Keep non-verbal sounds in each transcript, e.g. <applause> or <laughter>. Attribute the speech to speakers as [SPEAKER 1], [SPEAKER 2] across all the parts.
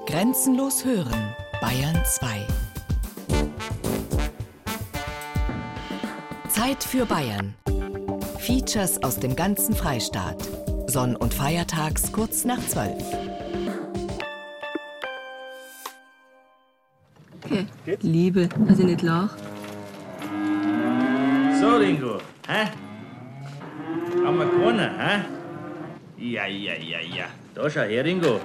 [SPEAKER 1] Grenzenlos hören, Bayern 2. Zeit für Bayern. Features aus dem ganzen Freistaat. Sonn- und Feiertags kurz nach 12.
[SPEAKER 2] Okay. Liebe, dass ich nicht lach.
[SPEAKER 3] So, Ringo, hä? Haben wir gewonnen, hä? Ja, ja, ja, ja. Da schau her, Ringo.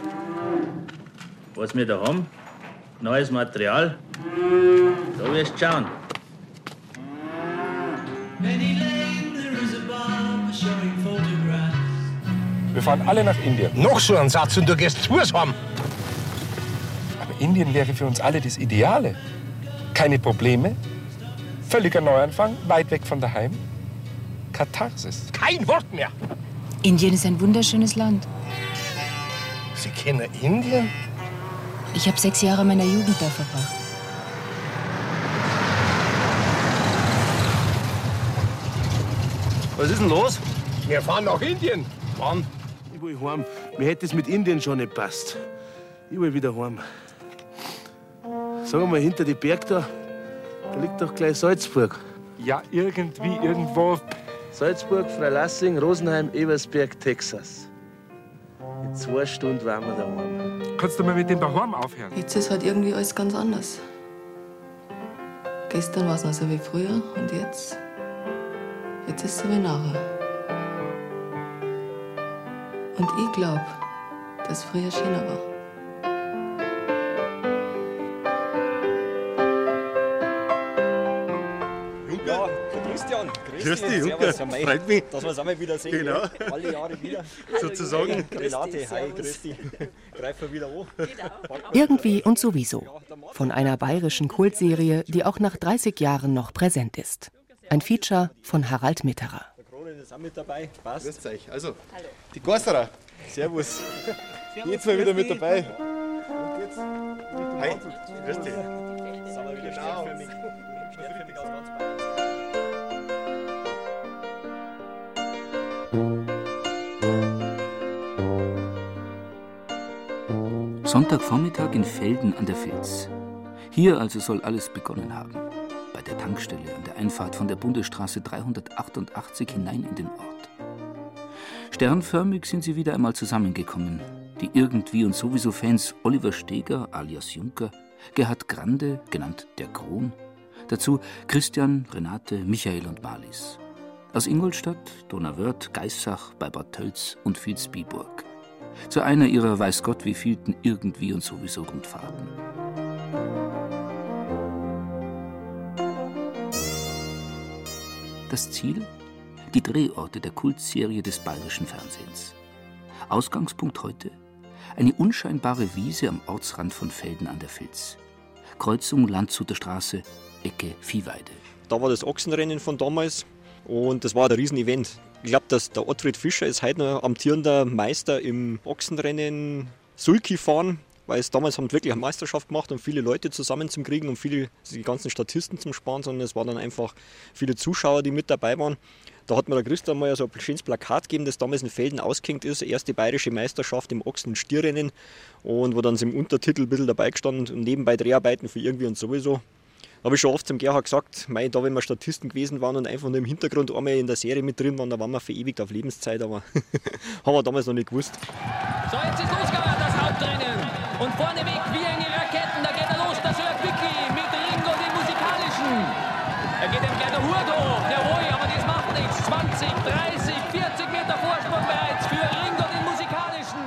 [SPEAKER 3] Was wir da haben? Neues Material. Da wirst du schauen.
[SPEAKER 4] Wir fahren alle nach Indien.
[SPEAKER 5] Noch so ein Satz und du gehst zu heim.
[SPEAKER 4] Aber Indien wäre für uns alle das Ideale. Keine Probleme, völliger Neuanfang, weit weg von daheim. Katharsis.
[SPEAKER 5] Kein Wort mehr.
[SPEAKER 2] Indien ist ein wunderschönes Land.
[SPEAKER 5] Sie kennen Indien?
[SPEAKER 2] Ich habe sechs Jahre meiner Jugend da verbracht.
[SPEAKER 6] Was ist denn los?
[SPEAKER 5] Wir fahren nach Indien.
[SPEAKER 6] Wann? Ich will heim. Mir hätte es mit Indien schon nicht passt. Ich will wieder heim. Sagen wir mal, hinter die Berg da, da liegt doch gleich Salzburg.
[SPEAKER 4] Ja, irgendwie, irgendwo.
[SPEAKER 6] Salzburg, Freilassing, Rosenheim, Ebersberg, Texas. In zwei Stunden waren wir daheim.
[SPEAKER 4] Kannst du mal mit dem daheim aufhören?
[SPEAKER 2] Jetzt ist halt irgendwie alles ganz anders. Gestern war es noch so wie früher und jetzt. Jetzt ist es so wie nachher. Und ich glaube, dass früher schöner war.
[SPEAKER 7] Ja, Christian, grüß,
[SPEAKER 8] dich, Junge.
[SPEAKER 7] mei,
[SPEAKER 8] Freut mich.
[SPEAKER 7] Dass wir uns einmal wieder sehen.
[SPEAKER 8] Genau.
[SPEAKER 7] Alle Jahre wieder. <laughs>
[SPEAKER 8] Sozusagen.
[SPEAKER 7] Renate, hi, grüß dich. Greif mal wieder an.
[SPEAKER 1] Irgendwie und sowieso. Von einer bayerischen Kultserie, die auch nach 30 Jahren noch präsent ist. Ein Feature von Harald Mitterer.
[SPEAKER 7] Der Kronen ist auch mit dabei. Passt.
[SPEAKER 8] Grüß euch. Also, die Gorserer.
[SPEAKER 7] Servus.
[SPEAKER 8] Jetzt mal wieder mit dabei.
[SPEAKER 7] Hi.
[SPEAKER 8] Grüß dich.
[SPEAKER 9] Sonntagvormittag in Felden an der Filz. Hier also soll alles begonnen haben. Bei der Tankstelle an der Einfahrt von der Bundesstraße 388 hinein in den Ort. Sternförmig sind sie wieder einmal zusammengekommen. Die irgendwie und sowieso Fans Oliver Steger alias Juncker, Gerhard Grande, genannt der Kron, dazu Christian, Renate, Michael und Marlies. Aus Ingolstadt, Donauwörth, Geissach, bei Bad Tölz und Vilsbiburg. Zu einer ihrer weiß Gott wievielten irgendwie und sowieso Rundfahrten. Das Ziel? Die Drehorte der Kultserie des bayerischen Fernsehens. Ausgangspunkt heute? Eine unscheinbare Wiese am Ortsrand von Felden an der Filz. Kreuzung Landshuter Straße, Ecke Viehweide.
[SPEAKER 7] Da war das Ochsenrennen von damals und das war ein Riesenevent. Ich glaube, dass der Ottfried Fischer ist heute noch amtierender Meister im Ochsenrennen Sulki fahren, weil es damals haben wirklich eine Meisterschaft gemacht, um viele Leute zusammenzukriegen und viele die ganzen Statisten zum Sparen, sondern es waren dann einfach viele Zuschauer, die mit dabei waren. Da hat mir der Christian mal so ein schönes Plakat gegeben, das damals in Felden ausgehängt ist, erste bayerische Meisterschaft im Ochsen- und Stierrennen und wo dann im Untertitel ein bisschen dabei gestanden und nebenbei Dreharbeiten für irgendwie und sowieso. Habe ich schon oft zum Gerhard gesagt, mei, da wenn wir Statisten gewesen waren und einfach nur im Hintergrund einmal in der Serie mit drin waren, da waren wir verewigt auf Lebenszeit, aber <laughs> haben wir damals noch nicht gewusst.
[SPEAKER 10] So, jetzt ist losgegangen, das Hauptrennen. Und vorneweg wie eine Raketen, da geht er los, der Sir Quickly mit Ringo, den musikalischen. Da geht ihm gleich der Hut hoch, jawohl, aber das macht nichts. 20, 30, 40 Meter Vorsprung bereits für Ringo, den musikalischen.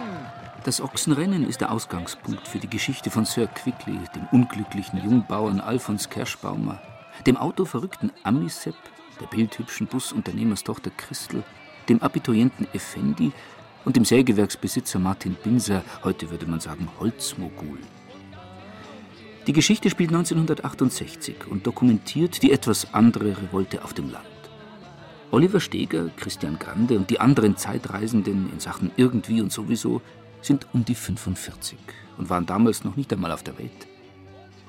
[SPEAKER 9] Das Ochsenrennen ist der Ausgangspunkt für die Geschichte von Sir Quickly, dem unglücklichen Jungbauern Alfons Kerschbaumer, dem autoverrückten Amisepp, der bildhübschen Busunternehmerstochter Christel, dem Abiturienten Effendi und dem Sägewerksbesitzer Martin Binser, heute würde man sagen Holzmogul. Die Geschichte spielt 1968 und dokumentiert die etwas andere Revolte auf dem Land. Oliver Steger, Christian Grande und die anderen Zeitreisenden in Sachen irgendwie und sowieso sind um die 45 und waren damals noch nicht einmal auf der Welt.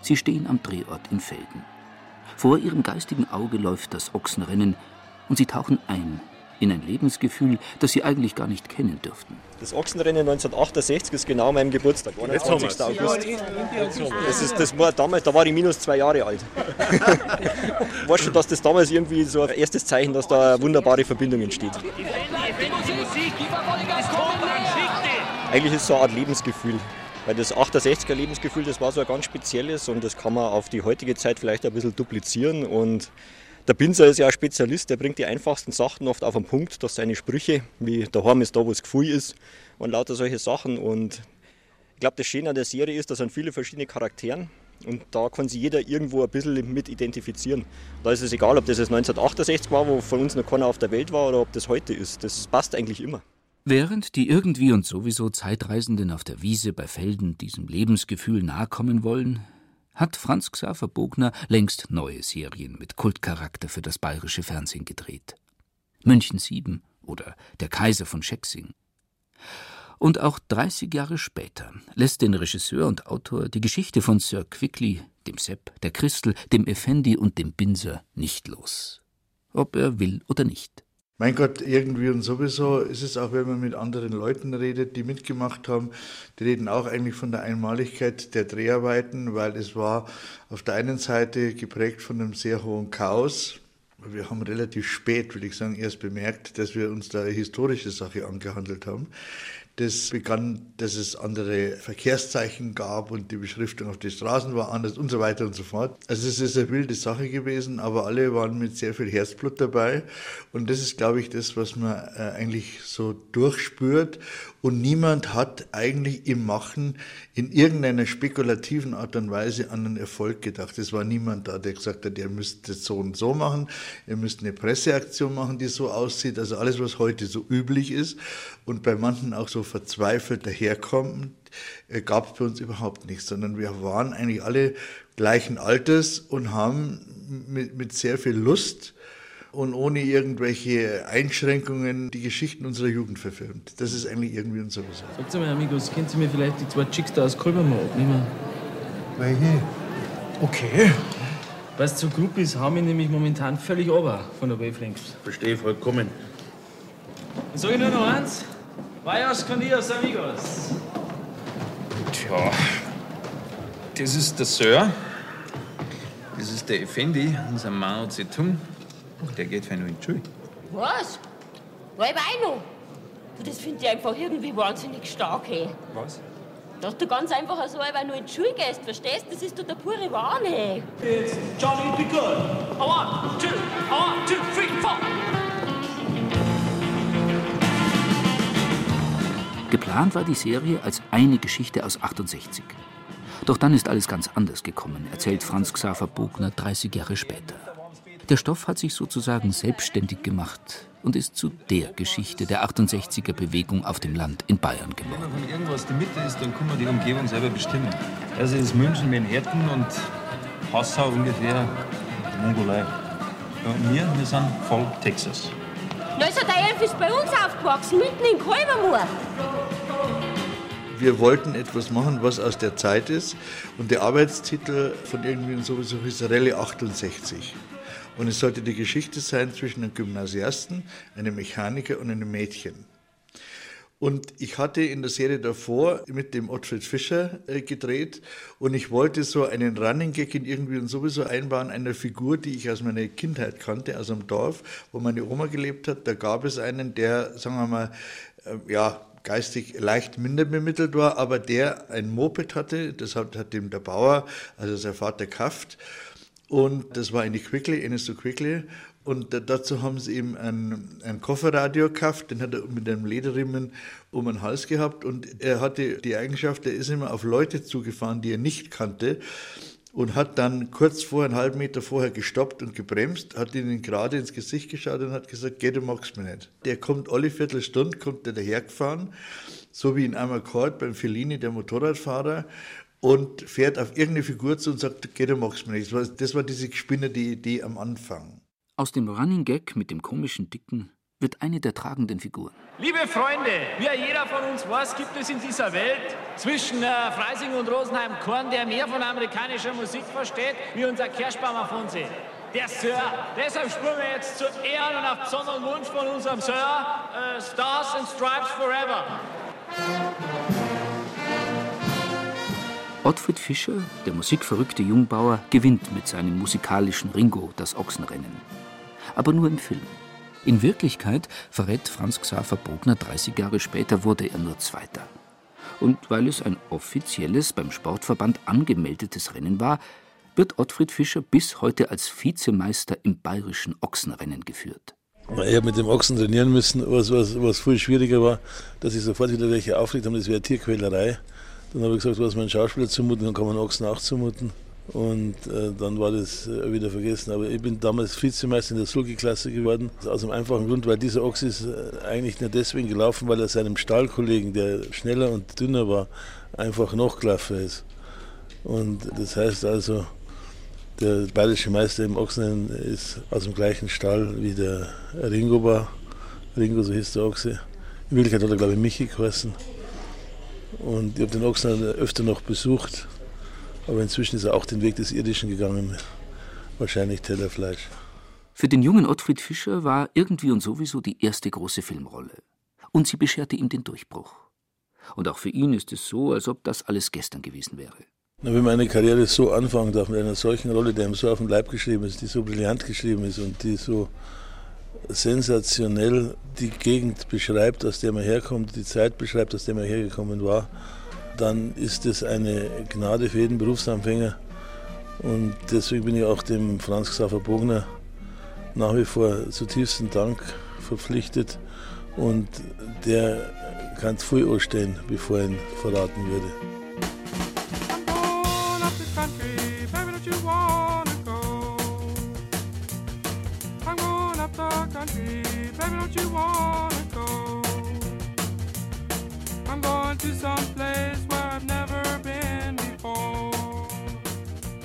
[SPEAKER 9] Sie stehen am Drehort in Felden. Vor ihrem geistigen Auge läuft das Ochsenrennen und sie tauchen ein in ein Lebensgefühl, das sie eigentlich gar nicht kennen dürften.
[SPEAKER 11] Das Ochsenrennen 1968 ist genau mein Geburtstag, 21. August. Das, ist, das war damals, da war ich minus zwei Jahre alt. <laughs> weißt du, dass das damals irgendwie so ein erstes Zeichen, dass da eine wunderbare Verbindung entsteht. Eigentlich ist es so eine Art Lebensgefühl. Weil das 68er Lebensgefühl, das war so ein ganz spezielles und das kann man auf die heutige Zeit vielleicht ein bisschen duplizieren. Und der Pinzer ist ja ein Spezialist, der bringt die einfachsten Sachen oft auf den Punkt, dass seine Sprüche, wie daheim ist da, wo das Gefühl ist und lauter solche Sachen. Und ich glaube, das Schöne an der Serie ist, da sind viele verschiedene Charakteren und da kann sich jeder irgendwo ein bisschen mit identifizieren. Da ist es egal, ob das jetzt 1968 war, wo von uns noch keiner auf der Welt war, oder ob das heute ist. Das passt eigentlich immer.
[SPEAKER 9] Während die irgendwie und sowieso Zeitreisenden auf der Wiese bei Felden diesem Lebensgefühl nahekommen wollen, hat Franz Xaver Bogner längst neue Serien mit Kultcharakter für das bayerische Fernsehen gedreht. München 7 oder Der Kaiser von Schexing. Und auch 30 Jahre später lässt den Regisseur und Autor die Geschichte von Sir Quickly, dem Sepp, der Christel, dem Effendi und dem Binser nicht los. Ob er will oder nicht.
[SPEAKER 12] Mein Gott, irgendwie und sowieso ist es auch, wenn man mit anderen Leuten redet, die mitgemacht haben, die reden auch eigentlich von der Einmaligkeit der Dreharbeiten, weil es war auf der einen Seite geprägt von einem sehr hohen Chaos. Wir haben relativ spät, würde ich sagen, erst bemerkt, dass wir uns da eine historische Sache angehandelt haben. Das begann, dass es andere Verkehrszeichen gab und die Beschriftung auf die Straßen war anders und so weiter und so fort. Also es ist eine wilde Sache gewesen, aber alle waren mit sehr viel Herzblut dabei. Und das ist, glaube ich, das, was man äh, eigentlich so durchspürt. Und niemand hat eigentlich im Machen in irgendeiner spekulativen Art und Weise an einen Erfolg gedacht. Es war niemand da, der gesagt hat, ihr müsst das so und so machen, ihr müsst eine Presseaktion machen, die so aussieht. Also alles, was heute so üblich ist und bei manchen auch so verzweifelt daherkommt, äh, gab es bei uns überhaupt nichts, sondern wir waren eigentlich alle gleichen Alters und haben mit, mit sehr viel Lust und ohne irgendwelche Einschränkungen die Geschichten unserer Jugend verfilmt. Das ist eigentlich irgendwie unser Besuch.
[SPEAKER 4] Sagt mal, Amigos, können Sie mir vielleicht die zwei Chicks da aus Kolbermoor abnehmen?
[SPEAKER 13] Welche? Okay.
[SPEAKER 4] Weißt du, so Groupies haben mich nämlich momentan völlig over von der Wavelength.
[SPEAKER 3] Verstehe vollkommen.
[SPEAKER 4] Sag ich nur noch eins. Vayas con Dios, amigos.
[SPEAKER 14] Tja, das ist der Sir. Das ist der Effendi, unser Mao Zedong. Der geht für nur in die Schule.
[SPEAKER 15] Was? Bleib auch noch. Du, Das finde ich einfach irgendwie wahnsinnig stark, hey.
[SPEAKER 14] Was?
[SPEAKER 15] Dass du ganz einfach so einfach nur in die Schule gehst, verstehst? Das ist doch der pure Wahn, hey.
[SPEAKER 10] It's Johnny Be Good. A one, two, a one, two, three, four.
[SPEAKER 9] Geplant war die Serie als eine Geschichte aus 68. Doch dann ist alles ganz anders gekommen, erzählt Franz Xaver Bogner 30 Jahre später. Der Stoff hat sich sozusagen selbstständig gemacht und ist zu der Geschichte der 68er Bewegung auf dem Land in Bayern geworden.
[SPEAKER 14] Wenn man von irgendwas die Mitte ist, dann kann man die Umgebung selber bestimmen. Also ist München Manhattan und Passau ungefähr Mongolei. Und wir, wir sind voll Texas.
[SPEAKER 15] Na, also der Elf ist bei uns aufgewachsen, mitten in Kolbermoor.
[SPEAKER 12] Wir wollten etwas machen, was aus der Zeit ist. Und der Arbeitstitel von irgendwie sowieso ist Rallye 68. Und es sollte die Geschichte sein zwischen einem Gymnasiasten, einem Mechaniker und einem Mädchen. Und ich hatte in der Serie davor mit dem Ottfried Fischer äh, gedreht und ich wollte so einen Running Gag in irgendwie und sowieso einbauen einer Figur, die ich aus meiner Kindheit kannte, aus einem Dorf, wo meine Oma gelebt hat. Da gab es einen, der, sagen wir mal, äh, ja, geistig leicht minder bemittelt war, aber der ein Moped hatte, das hat, hat ihm der Bauer, also sein Vater, gekauft. Und das war eine Quickly, eine so Quickly. Und dazu haben sie ihm ein, ein Kofferradio gekauft, den hat er mit einem Lederriemen um den Hals gehabt. Und er hatte die Eigenschaft, er ist immer auf Leute zugefahren, die er nicht kannte. Und hat dann kurz vor, einen halben Meter vorher gestoppt und gebremst, hat ihnen gerade ins Gesicht geschaut und hat gesagt, geh, du magst mich nicht. Der kommt alle Viertelstunde, kommt der dahergefahren, so wie in einem Akkord beim Fellini, der Motorradfahrer und fährt auf irgendeine Figur zu und sagt, geh, du magst mich nicht. Das war, das war diese gespinnerte Idee am Anfang.
[SPEAKER 9] Aus dem Running Gag mit dem komischen Dicken wird eine der tragenden Figuren.
[SPEAKER 10] Liebe Freunde, wie jeder von uns weiß, gibt es in dieser Welt zwischen äh, Freising und Rosenheim Korn, der mehr von amerikanischer Musik versteht, wie unser Kerschbaumer Fonse.
[SPEAKER 4] der Sir. Deshalb spielen wir jetzt zu Ehren und auf besonderen Wunsch von unserem Sir äh, Stars and Stripes Forever.
[SPEAKER 9] Ottfried Fischer, der musikverrückte Jungbauer, gewinnt mit seinem musikalischen Ringo das Ochsenrennen. Aber nur im Film. In Wirklichkeit, verrät Franz Xaver Bogner 30 Jahre später, wurde er nur Zweiter. Und weil es ein offizielles, beim Sportverband angemeldetes Rennen war, wird Ottfried Fischer bis heute als Vizemeister im bayerischen Ochsenrennen geführt.
[SPEAKER 16] Ich habe mit dem Ochsen trainieren müssen, was, was, was viel schwieriger war, dass ich sofort wieder welche aufgelegt habe, das wäre Tierquälerei. Dann habe ich gesagt, was man Schauspieler zumuten, dann kann man Ochsen auch zumuten. Und äh, dann war das äh, wieder vergessen. Aber ich bin damals Vizemeister in der Sulky-Klasse geworden. Aus dem einfachen Grund, weil dieser Ochs ist äh, eigentlich nur deswegen gelaufen, weil er seinem Stallkollegen, der schneller und dünner war, einfach noch gelaufen ist. Und das heißt also, der bayerische Meister im Ochsen ist aus dem gleichen Stall wie der Ringo war. Ringo, so hieß der Ochse. In Wirklichkeit hat er, glaube ich, Michi geheißen. Und ich habe den Ochsen öfter noch besucht. Aber inzwischen ist er auch den Weg des Irdischen gegangen. Wahrscheinlich Tellerfleisch.
[SPEAKER 9] Für den jungen Ottfried Fischer war irgendwie und sowieso die erste große Filmrolle. Und sie bescherte ihm den Durchbruch. Und auch für ihn ist es so, als ob das alles gestern gewesen wäre.
[SPEAKER 16] Na, wenn man eine Karriere so anfangen darf, mit einer solchen Rolle, die ihm so auf den Leib geschrieben ist, die so brillant geschrieben ist und die so sensationell die Gegend beschreibt, aus der man herkommt, die Zeit beschreibt, aus der man hergekommen war, dann ist es eine Gnade für jeden Berufsanfänger. Und deswegen bin ich auch dem Franz Xaver Bogner nach wie vor zutiefsten Dank verpflichtet. Und der kann viel anstehen, bevor er ihn verraten würde. baby, don't you wanna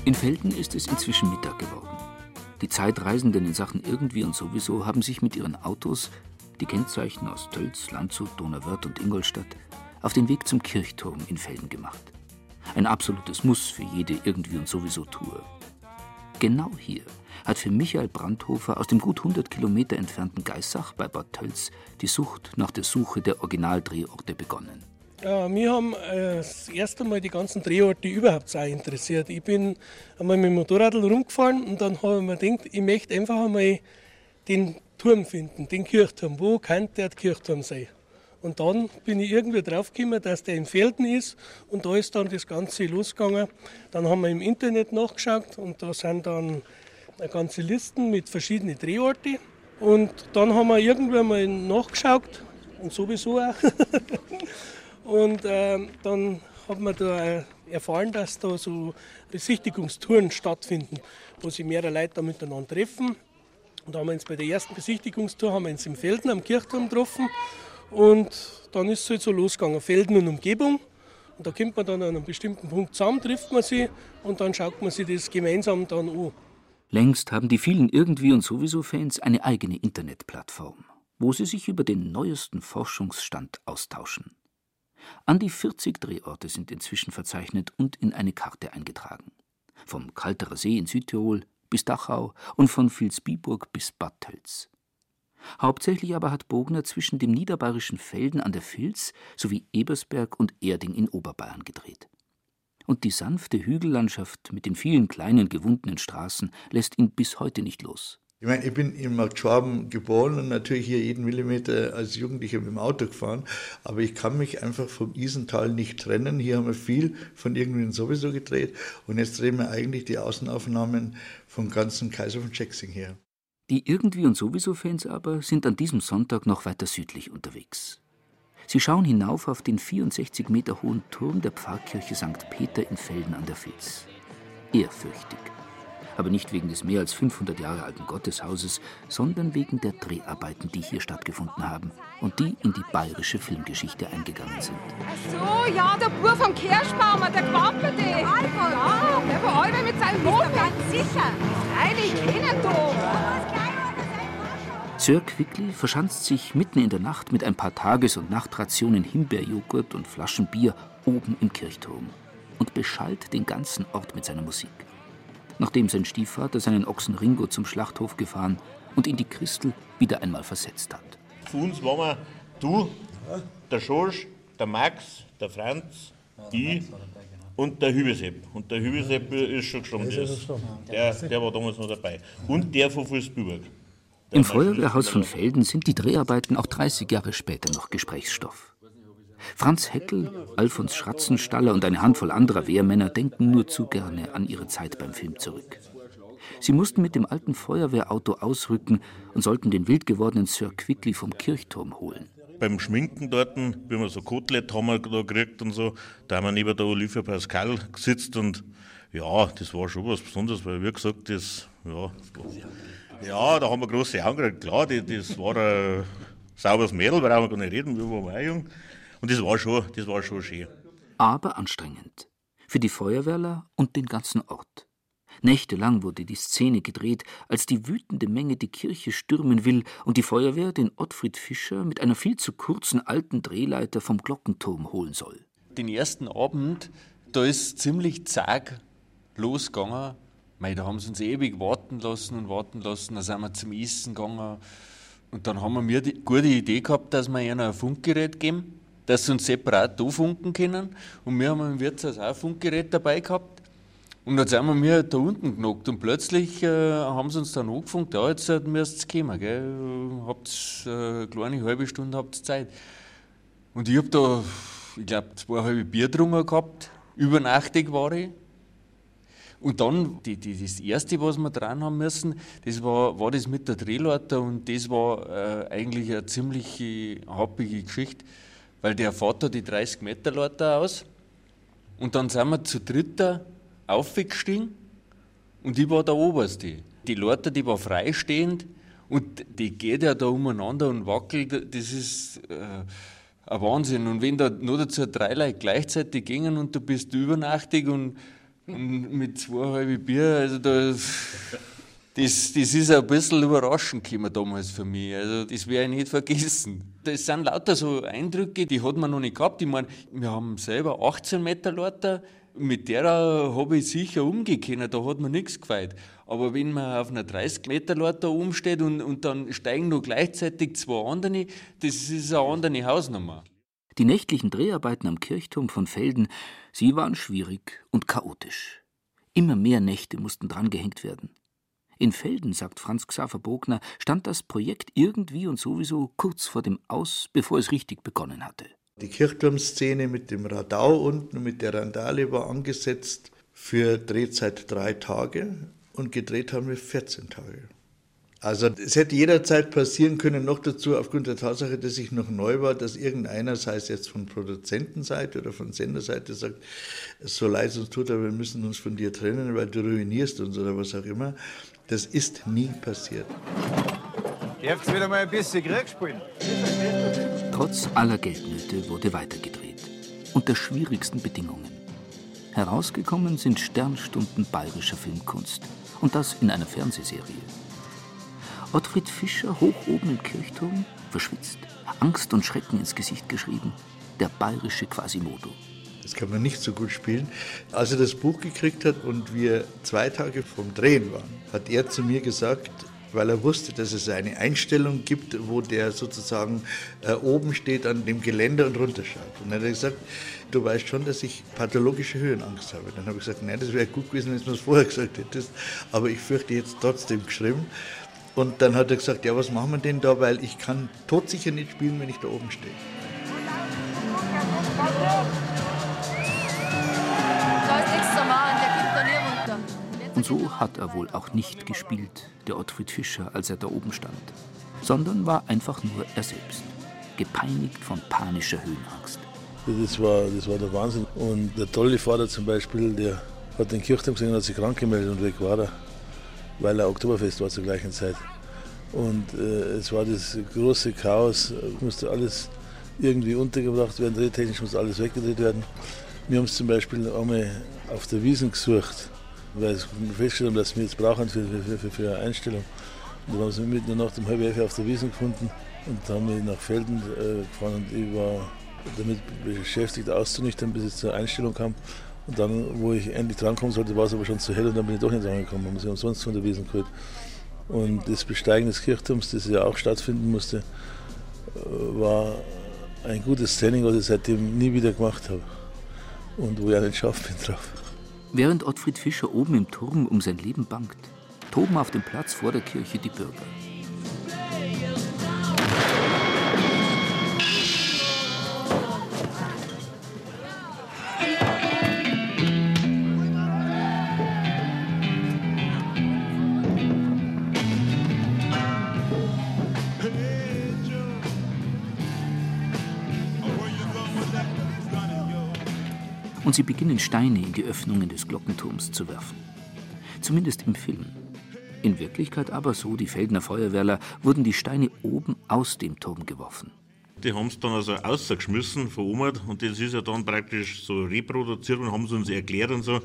[SPEAKER 16] In Felden ist es inzwischen Mittag geworden. Die Zeitreisenden in Sachen irgendwie und sowieso haben sich mit ihren Autos, die Kennzeichen aus Tölz, Landshut, Donauwörth und Ingolstadt, auf den Weg zum Kirchturm in Felden gemacht. Ein absolutes Muss für jede irgendwie und sowieso Tour. Genau hier hat für Michael Brandhofer aus dem gut 100 Kilometer entfernten Geissach bei Bad Tölz die Sucht nach der Suche der Originaldrehorte begonnen.
[SPEAKER 13] Ja, haben äh, das erste Mal die ganzen Drehorte überhaupt auch interessiert. Ich bin einmal mit dem Motorrad rumgefahren und dann habe ich mir gedacht, ich möchte einfach einmal den Turm finden, den Kirchturm. Wo kann der Kirchturm sein? Und dann bin ich irgendwie draufgekommen, dass der in Felden ist und da ist dann das Ganze losgegangen. Dann haben wir im Internet nachgeschaut und da sind dann eine ganze Listen mit verschiedenen Drehorten. Und dann haben wir irgendwann mal nachgeschaut und sowieso auch. <laughs> und äh, dann hat man da erfahren, dass da so Besichtigungstouren stattfinden, wo sich mehrere Leute da miteinander treffen. Und da haben wir uns bei der ersten Besichtigungstour haben wir uns im Felden am Kirchturm getroffen. Und dann ist es halt so losgegangen, Felden und Umgebung. Und da kommt man dann an einem bestimmten Punkt zusammen, trifft man sie und dann schaut man sich das gemeinsam dann an.
[SPEAKER 9] Längst haben die vielen irgendwie und sowieso Fans eine eigene Internetplattform, wo sie sich über den neuesten Forschungsstand austauschen. An die 40 Drehorte sind inzwischen verzeichnet und in eine Karte eingetragen. Vom Kalterer See in Südtirol bis Dachau und von Vilsbiburg bis Bad Tölz. Hauptsächlich aber hat Bogner zwischen dem niederbayerischen Felden an der Vils sowie Ebersberg und Erding in Oberbayern gedreht und die sanfte Hügellandschaft mit den vielen kleinen gewundenen Straßen lässt ihn bis heute nicht los.
[SPEAKER 12] Ich meine, ich bin in Markt Schwaben geboren und natürlich hier jeden Millimeter als Jugendlicher mit dem Auto gefahren, aber ich kann mich einfach vom Isental nicht trennen. Hier haben wir viel von irgendwie sowieso gedreht und jetzt drehen wir eigentlich die Außenaufnahmen vom ganzen Kaiser von Jackson her.
[SPEAKER 9] Die irgendwie und sowieso Fans aber sind an diesem Sonntag noch weiter südlich unterwegs. Sie schauen hinauf auf den 64 Meter hohen Turm der Pfarrkirche St. Peter in Felden an der Vils. Ehrfürchtig. Aber nicht wegen des mehr als 500 Jahre alten Gotteshauses, sondern wegen der Dreharbeiten, die hier stattgefunden haben und die in die bayerische Filmgeschichte eingegangen sind.
[SPEAKER 1] Ach so, ja, der Bur vom Kirschbaumer, der Gewampelte. Der Alfons. Ja, der war allweil mit seinem Boden. Ganz sicher. Freilich, kennen doch.
[SPEAKER 9] Sir Quickly verschanzt sich mitten in der Nacht mit ein paar Tages- und Nachtrationen Himbeerjoghurt und Flaschen Bier oben im Kirchturm und beschallt den ganzen Ort mit seiner Musik. Nachdem sein Stiefvater seinen Ochsen Ringo zum Schlachthof gefahren und ihn die Christel wieder einmal versetzt hat.
[SPEAKER 17] Für uns waren wir du, der Schorsch, der Max, der Franz, ich und der Hübesepp. Und der Hübesepp ist schon gestorben. Der, der, der war damals noch dabei. Und der von Fulsbüberg.
[SPEAKER 9] Im Feuerwehrhaus von Felden sind die Dreharbeiten auch 30 Jahre später noch Gesprächsstoff. Franz Heckel, Alfons Schratzenstaller und eine Handvoll anderer Wehrmänner denken nur zu gerne an ihre Zeit beim Film zurück. Sie mussten mit dem alten Feuerwehrauto ausrücken und sollten den wild gewordenen Sir Quickly vom Kirchturm holen.
[SPEAKER 17] Beim Schminken dort, wie wir so Kotelett haben wir da gekriegt und so, da haben wir neben der Olivia Pascal gesitzt und ja, das war schon was Besonderes, weil wie gesagt, das, ja, ja, da haben wir große Augen gekriegt. Klar, das war ein sauberes Mädel, brauchen wir gar nicht reden, wir waren auch jung. Und das war schon, das war schon schön.
[SPEAKER 9] Aber anstrengend. Für die Feuerwehrler und den ganzen Ort. Nächtelang wurde die Szene gedreht, als die wütende Menge die Kirche stürmen will und die Feuerwehr den Ottfried Fischer mit einer viel zu kurzen alten Drehleiter vom Glockenturm holen soll.
[SPEAKER 18] Den ersten Abend, da ist ziemlich zag losgegangen. Mei, da haben sie uns ewig warten lassen und warten lassen. Dann sind wir zum Essen gegangen. Und dann haben wir mir die gute Idee gehabt, dass wir ihnen ein Funkgerät geben, dass sie uns separat funken können. Und wir haben im Wirtshaus auch ein Funkgerät dabei gehabt. Und dann sind wir da unten genockt und plötzlich äh, haben sie uns dann angefunkt, ja, jetzt äh, müsst ihr kommen, gell? habt äh, eine kleine halbe Stunde habt Zeit. Und ich habe da, ich glaube, zwei halbe Bier drungen gehabt, übernachtig war ich. Und dann, die, die, das Erste, was wir dran haben müssen, das war, war das mit der Drehleiter und das war äh, eigentlich eine ziemlich happige Geschichte, weil der fährt da die 30 Meter Leiter aus und dann sind wir zu dritter aufgestiegen und ich war der Oberste. Die Leute, die war freistehend und die geht ja da umeinander und wackelt, das ist äh, ein Wahnsinn. Und wenn da nur dazu drei Leute gleichzeitig gingen und du bist übernachtig und, und mit zweieinhalb Bier, also da, das, das ist ein bisschen überraschend gekommen damals für mich. Also das werde ich nicht vergessen. Das sind lauter so Eindrücke, die hat man noch nicht gehabt. Ich meine, wir haben selber 18 Meter Leute, mit der habe ich sicher umgehen da hat mir nichts gefällt. Aber wenn man auf einer 30 Meter Leiter umsteht und, und dann steigen noch gleichzeitig zwei andere, das ist eine andere Hausnummer.
[SPEAKER 9] Die nächtlichen Dreharbeiten am Kirchturm von Felden, sie waren schwierig und chaotisch. Immer mehr Nächte mussten drangehängt werden. In Felden, sagt Franz Xaver Bogner, stand das Projekt irgendwie und sowieso kurz vor dem Aus, bevor es richtig begonnen hatte.
[SPEAKER 12] Die Kirchturmszene mit dem Radau unten, mit der Randale war angesetzt für Drehzeit drei Tage und gedreht haben wir 14 Tage. Also es hätte jederzeit passieren können, noch dazu aufgrund der Tatsache, dass ich noch neu war, dass irgendeiner, sei es jetzt von Produzentenseite oder von Senderseite, sagt, so leid es uns tut, aber wir müssen uns von dir trennen, weil du ruinierst uns oder was auch immer. Das ist nie passiert.
[SPEAKER 19] Dürft wieder mal ein bisschen Krieg spielen?
[SPEAKER 9] Trotz aller Geldnöte wurde weitergedreht. Unter schwierigsten Bedingungen. Herausgekommen sind Sternstunden bayerischer Filmkunst. Und das in einer Fernsehserie. Ottfried Fischer hoch oben im Kirchturm, verschwitzt, Angst und Schrecken ins Gesicht geschrieben. Der bayerische Quasimodo.
[SPEAKER 12] Das kann man nicht so gut spielen. Als er das Buch gekriegt hat und wir zwei Tage vom Drehen waren, hat er zu mir gesagt, weil er wusste, dass es eine Einstellung gibt, wo der sozusagen äh, oben steht an dem Geländer und runterschaut. Und dann hat er gesagt, du weißt schon, dass ich pathologische Höhenangst habe. Dann habe ich gesagt, nein, das wäre gut gewesen, wenn du es vorher gesagt hättest, aber ich fürchte jetzt trotzdem geschrieben. Und dann hat er gesagt, ja, was machen wir denn da, weil ich kann todsicher nicht spielen, wenn ich da oben stehe.
[SPEAKER 9] Und so hat er wohl auch nicht gespielt, der Ottfried Fischer, als er da oben stand, sondern war einfach nur er selbst, gepeinigt von panischer Höhenangst.
[SPEAKER 16] Das war, das war der Wahnsinn. Und der tolle Vater zum Beispiel, der hat den Kirchturm gesehen und hat sich krank gemeldet und weg war er, weil er Oktoberfest war zur gleichen Zeit. Und äh, es war das große Chaos, musste alles irgendwie untergebracht werden, drehtechnisch musste alles weggedreht werden. Wir haben es zum Beispiel einmal auf der Wiesen gesucht weil sie festgestellt dass wir jetzt brauchen für, für, für, für eine Einstellung. Und dann haben sie mitten in der Nacht um halb elf auf der Wiesn gefunden und haben mich nach Felden äh, gefahren und ich war damit beschäftigt auszunüchtern, bis es zur Einstellung kam. Und dann, wo ich endlich drankommen sollte, war es aber schon zu hell und dann bin ich doch nicht rangekommen. Haben sie umsonst von der Wiesen geholt. Und das Besteigen des Kirchturms, das ja auch stattfinden musste, äh, war ein gutes Training, was ich seitdem nie wieder gemacht habe. Und wo ich auch nicht scharf bin drauf.
[SPEAKER 9] Während Ottfried Fischer oben im Turm um sein Leben bangt, toben auf dem Platz vor der Kirche die Bürger. Sie beginnen Steine in die Öffnungen des Glockenturms zu werfen. Zumindest im Film. In Wirklichkeit aber, so die Feldner Feuerwehrler, wurden die Steine oben aus dem Turm geworfen.
[SPEAKER 17] Die haben es dann also rausgeschmissen oben und das ist ja dann praktisch so reproduziert und haben sie uns erklärt und so.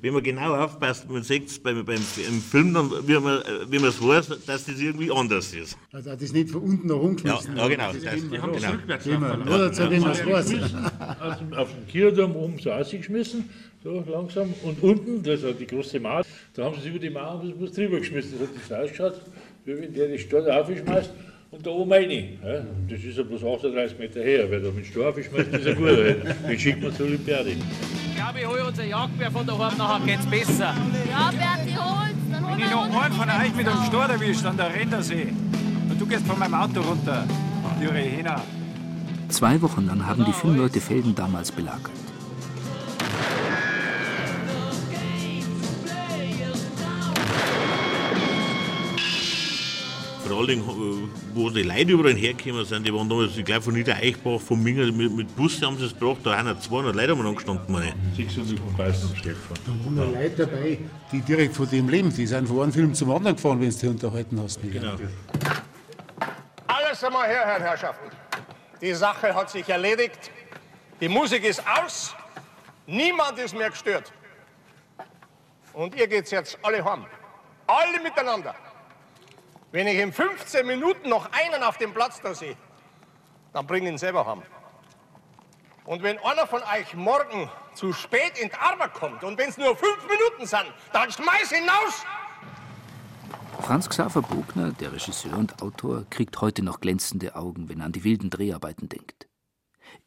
[SPEAKER 17] Wenn man genau aufpasst, man sieht es beim, beim, im Film, dann, wie man wie es weiß, dass das irgendwie anders ist.
[SPEAKER 20] Also das ist nicht von unten nach rumgeschmissen.
[SPEAKER 17] Ja, ja genau.
[SPEAKER 20] Das
[SPEAKER 17] Das,
[SPEAKER 20] die
[SPEAKER 17] haben
[SPEAKER 20] genau.
[SPEAKER 17] rückwärts
[SPEAKER 20] Nur dazu, wenn man es weiß.
[SPEAKER 21] Auf dem, dem Kirchturm oben so ausgeschmissen, so langsam. Und unten, das war die große Mauer, da haben sie es über die Mauer und was drüber geschmissen. Das hat das ausgeschaut, wie wenn der die Stadt aufschmeißt und da oben rein. Ja, das ist ja bloß 38 Meter her. Wer da mit Stor aufschmeißt, ist ja gut. Den schickt man zur Olympiade.
[SPEAKER 4] Ich glaube, ich hole unser Jagdbär von daheim, nachher geht's besser.
[SPEAKER 22] Ja, Berti, hol's. Dann hol
[SPEAKER 19] Wenn ich noch einen von euch mit einem Stor erwischt an der Rendersee und du gehst von meinem Auto runter, Jure Hena.
[SPEAKER 9] Zwei Wochen lang haben die Filmleute Felden damals belagert.
[SPEAKER 17] Allem, äh, wo die Leute überall hergekommen sind, die waren damals, ich glaube, von Niedereichbach, von Mingen, mit, mit Bus haben sie es gebracht, da haben 200 Leute haben angestanden, meine ich.
[SPEAKER 21] 600 vom Beißen am Steg gefahren.
[SPEAKER 20] Da waren noch Leute dabei, die direkt von dem leben. Die sind von einem Film zum anderen gefahren, wenn du dich unterhalten hast.
[SPEAKER 21] Genau.
[SPEAKER 6] Alles einmal her, Herren Herrschaften. Die Sache hat sich erledigt. Die Musik ist aus. Niemand ist mehr gestört. Und ihr geht's jetzt alle heim. Alle miteinander. Wenn ich in 15 Minuten noch einen auf dem Platz da sehe, dann bring ihn selber heim. Und wenn einer von euch morgen zu spät in die Arbeit kommt und wenn es nur fünf Minuten sind, dann schmeiß ihn raus!
[SPEAKER 9] Franz Xaver Bogner, der Regisseur und Autor, kriegt heute noch glänzende Augen, wenn er an die wilden Dreharbeiten denkt.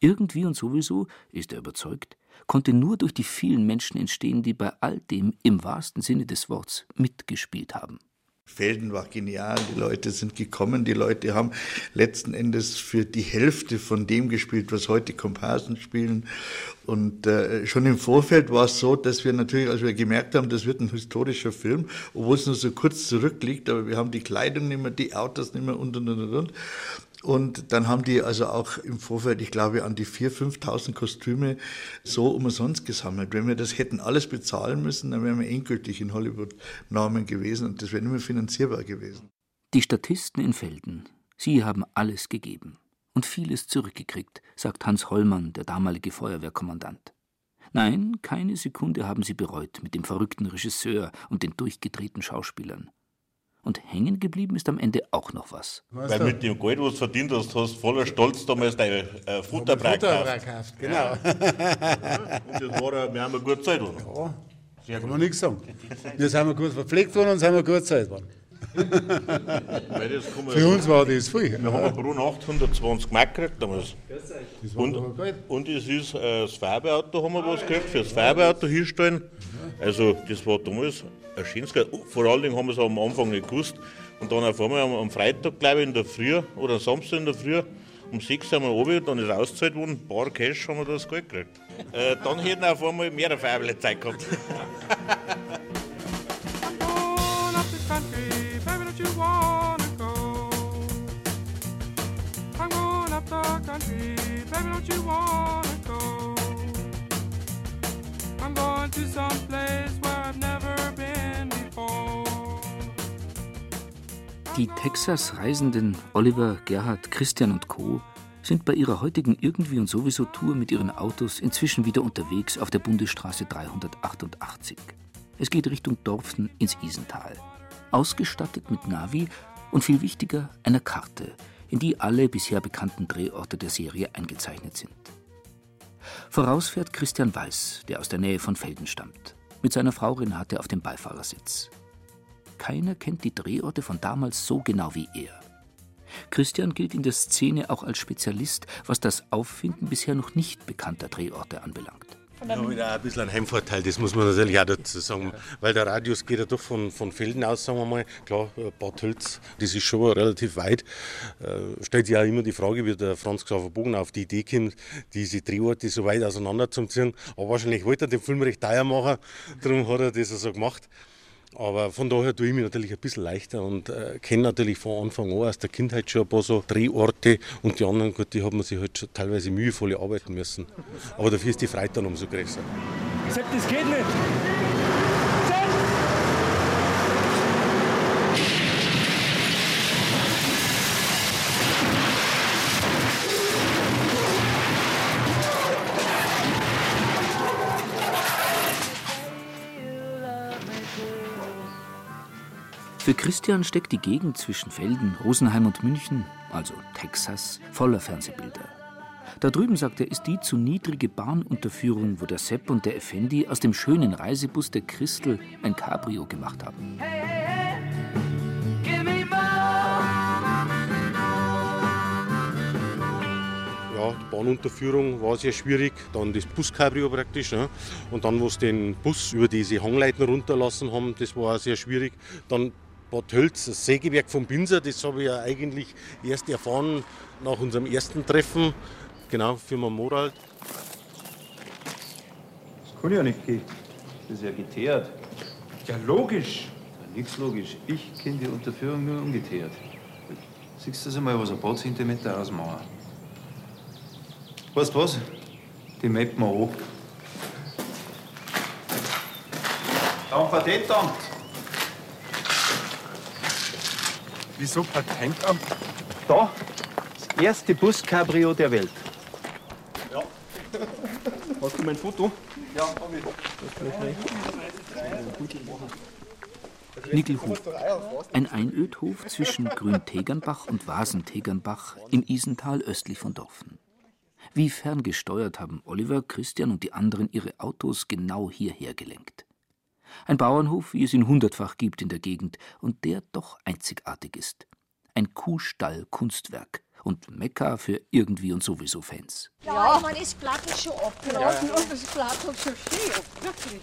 [SPEAKER 9] Irgendwie und sowieso, ist er überzeugt, konnte nur durch die vielen Menschen entstehen, die bei all dem im wahrsten Sinne des Wortes mitgespielt haben.
[SPEAKER 12] Felden war genial, die Leute sind gekommen, die Leute haben letzten Endes für die Hälfte von dem gespielt, was heute Komparsen spielen. Und äh, schon im Vorfeld war es so, dass wir natürlich, als wir gemerkt haben, das wird ein historischer Film, obwohl es nur so kurz zurückliegt, aber wir haben die Kleidung nicht mehr, die Autos nicht mehr und und und und. Und dann haben die also auch im Vorfeld, ich glaube, an die 4.000, 5.000 Kostüme so umsonst gesammelt. Wenn wir das hätten alles bezahlen müssen, dann wären wir endgültig in Hollywood-Normen gewesen und das wäre nicht mehr finanzierbar gewesen.
[SPEAKER 9] Die Statisten in Felden, sie haben alles gegeben und vieles zurückgekriegt, sagt Hans Hollmann, der damalige Feuerwehrkommandant. Nein, keine Sekunde haben sie bereut mit dem verrückten Regisseur und den durchgedrehten Schauspielern. Und hängen geblieben ist am Ende auch noch was.
[SPEAKER 17] Weil mit dem Geld, was du verdient hast, hast du voller Stolz damals dein äh, Futterbrei gekauft.
[SPEAKER 20] genau. <laughs>
[SPEAKER 17] Und das war, ja- wir haben eine gute Zeit.
[SPEAKER 20] Ja, Sehr kann man nichts sagen. Wir sind wir gut verpflegt worden und sind wir gut Zeit worden. <laughs> Für uns war das viel.
[SPEAKER 17] Wir haben pro Nacht 120 Mark gekriegt damals.
[SPEAKER 20] Das
[SPEAKER 17] Und, und es ist äh, das Feuerwehrauto haben wir was gekriegt, für das Feuerwehrauto hinstellen. Also das war damals ein schönes Geld. Vor allen Dingen haben wir es am Anfang nicht gewusst. Und dann auf einmal am, Freitag, glaube ich, in der Früh oder am Samstag in der Früh, um 6 sind wir runter, dann ist ausgezahlt worden, ein paar Cash haben wir das Geld gekriegt. <laughs> Äh, dann hätten wir auf einmal mehr Feuerwehr Zeit gehabt.
[SPEAKER 23] Going up the country, baby, don't you wanna go? I'm going up the country, baby, don't you wanna go? I'm going to some place where I've never been.
[SPEAKER 9] Die Texas-Reisenden Oliver, Gerhard, Christian und Co. sind bei ihrer heutigen Irgendwie und sowieso Tour mit ihren Autos inzwischen wieder unterwegs auf der Bundesstraße 388. Es geht Richtung Dorfen ins Isental. Ausgestattet mit Navi und viel wichtiger einer Karte, in die alle bisher bekannten Drehorte der Serie eingezeichnet sind. Voraus fährt Christian Weiß, der aus der Nähe von Felden stammt. Mit seiner Frau Renate auf dem Beifahrersitz. Keiner kennt die Drehorte von damals so genau wie er. Christian gilt in der Szene auch als Spezialist, was das Auffinden bisher noch nicht bekannter Drehorte anbelangt.
[SPEAKER 8] Ja, wieder ein bisschen ein Heimvorteil, das muss man natürlich auch dazu sagen. Weil der Radius geht ja doch von, von Felden aus, sagen wir mal. Klar, Bad Tölz, das ist schon relativ weit. Äh, stellt sich auch immer die Frage, wie der Franz Xaver Bogen auf die Idee kommt, diese Drehorte so weit auseinander zu ziehen. Aber wahrscheinlich wollte er den Film recht teuer machen, darum hat er das so gemacht. Aber von daher tue ich mich natürlich ein bisschen leichter und äh, kenne natürlich von Anfang an aus der Kindheit schon ein paar so Drehorte und die anderen, gut, die hat man sich halt schon teilweise mühevoll arbeiten müssen. Aber dafür ist die Freude dann umso größer.
[SPEAKER 24] Sepp, das geht nicht.
[SPEAKER 9] Für Christian steckt die Gegend zwischen Felden, Rosenheim und München, also Texas, voller Fernsehbilder. Da drüben, sagt er, ist die zu niedrige Bahnunterführung, wo der Sepp und der Effendi aus dem schönen Reisebus der Christel ein Cabrio gemacht haben.
[SPEAKER 8] Ja, die Bahnunterführung war sehr schwierig, dann das Buskabrio praktisch. Ne? Und dann, wo sie den Bus über diese Hangleiten runterlassen haben, das war auch sehr schwierig. Dann Bad Tölz, das Sägewerk von Binser, das habe ich ja eigentlich erst erfahren nach unserem ersten Treffen, genau, Firma Morald.
[SPEAKER 14] Das kann ja nicht gehen. Das ist ja geteert. Ja, logisch. Ja, nix logisch. Ich kenne die Unterführung nur umgeteert. Siehst du das einmal, was ein paar Zentimeter ausmachen? Weißt du was? Die mappen wir an. Am Patentamt.
[SPEAKER 25] Wieso Patentamt?
[SPEAKER 14] Da, das erste Bus-Cabrio der Welt.
[SPEAKER 8] Ja. Hast du mein Foto?
[SPEAKER 14] Ja, hab ich.
[SPEAKER 9] Nickelhof. Ein Einödhof zwischen Grüntegernbach und Wasentegernbach im Isental östlich von Dorfen. Wie ferngesteuert haben Oliver, Christian und die anderen ihre Autos genau hierher gelenkt. Ein Bauernhof, wie es ihn hundertfach gibt in der Gegend und der doch einzigartig ist. Ein Kuhstall-Kunstwerk und Mekka für irgendwie und sowieso Fans.
[SPEAKER 26] Ja, ich meine, das Blatt ist schon abgelassen
[SPEAKER 9] Ja, ja.
[SPEAKER 26] und das Blatt hat schon schön ab, wirklich.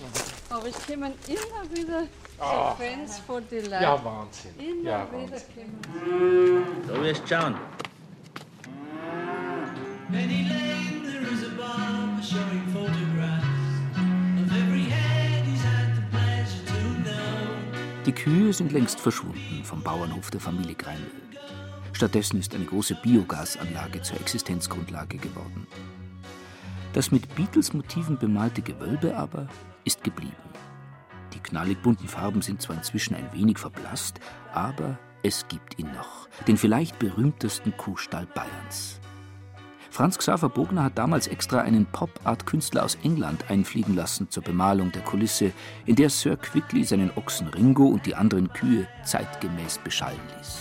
[SPEAKER 26] Aber es kommen immer wieder
[SPEAKER 21] Ah.
[SPEAKER 26] so Fans von den Leuten.
[SPEAKER 21] Ja, Wahnsinn.
[SPEAKER 26] Immer
[SPEAKER 21] Ja,
[SPEAKER 26] wieder
[SPEAKER 21] Wahnsinn.
[SPEAKER 26] kommen.
[SPEAKER 3] Da wirst du schauen.
[SPEAKER 27] Penny Lane, there is a barber showing photographs
[SPEAKER 9] Die Kühe sind längst verschwunden vom Bauernhof der Familie Greimel. Stattdessen ist eine große Biogasanlage zur Existenzgrundlage geworden. Das mit Beatles-Motiven bemalte Gewölbe aber ist geblieben. Die knallig bunten Farben sind zwar inzwischen ein wenig verblasst, aber es gibt ihn noch, den vielleicht berühmtesten Kuhstall Bayerns. Franz Xaver Bogner hat damals extra einen Pop-Art-Künstler aus England einfliegen lassen zur Bemalung der Kulisse, in der Sir Quickly seinen Ochsen Ringo und die anderen Kühe zeitgemäß beschallen ließ.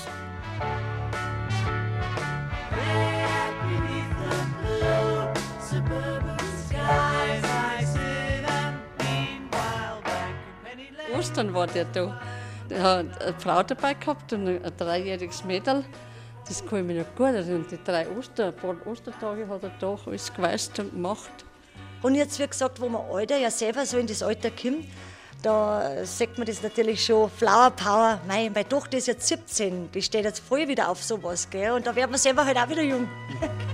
[SPEAKER 26] Ostern war der da. Der hat eine Frau dabei gehabt und ein dreijähriges Mädel. Das kann ich mich noch gut erinnern. Die drei Oster, paar Ostertage hat er da alles geweißt und gemacht.
[SPEAKER 28] Und jetzt, wie gesagt, wo man Alter ja selber so in das Alter kommt, da sagt man das natürlich schon, Flower Power. Mei, meine Tochter ist jetzt 17, die steht jetzt voll wieder auf sowas, gell? Und da wird man selber halt auch wieder jung. <laughs>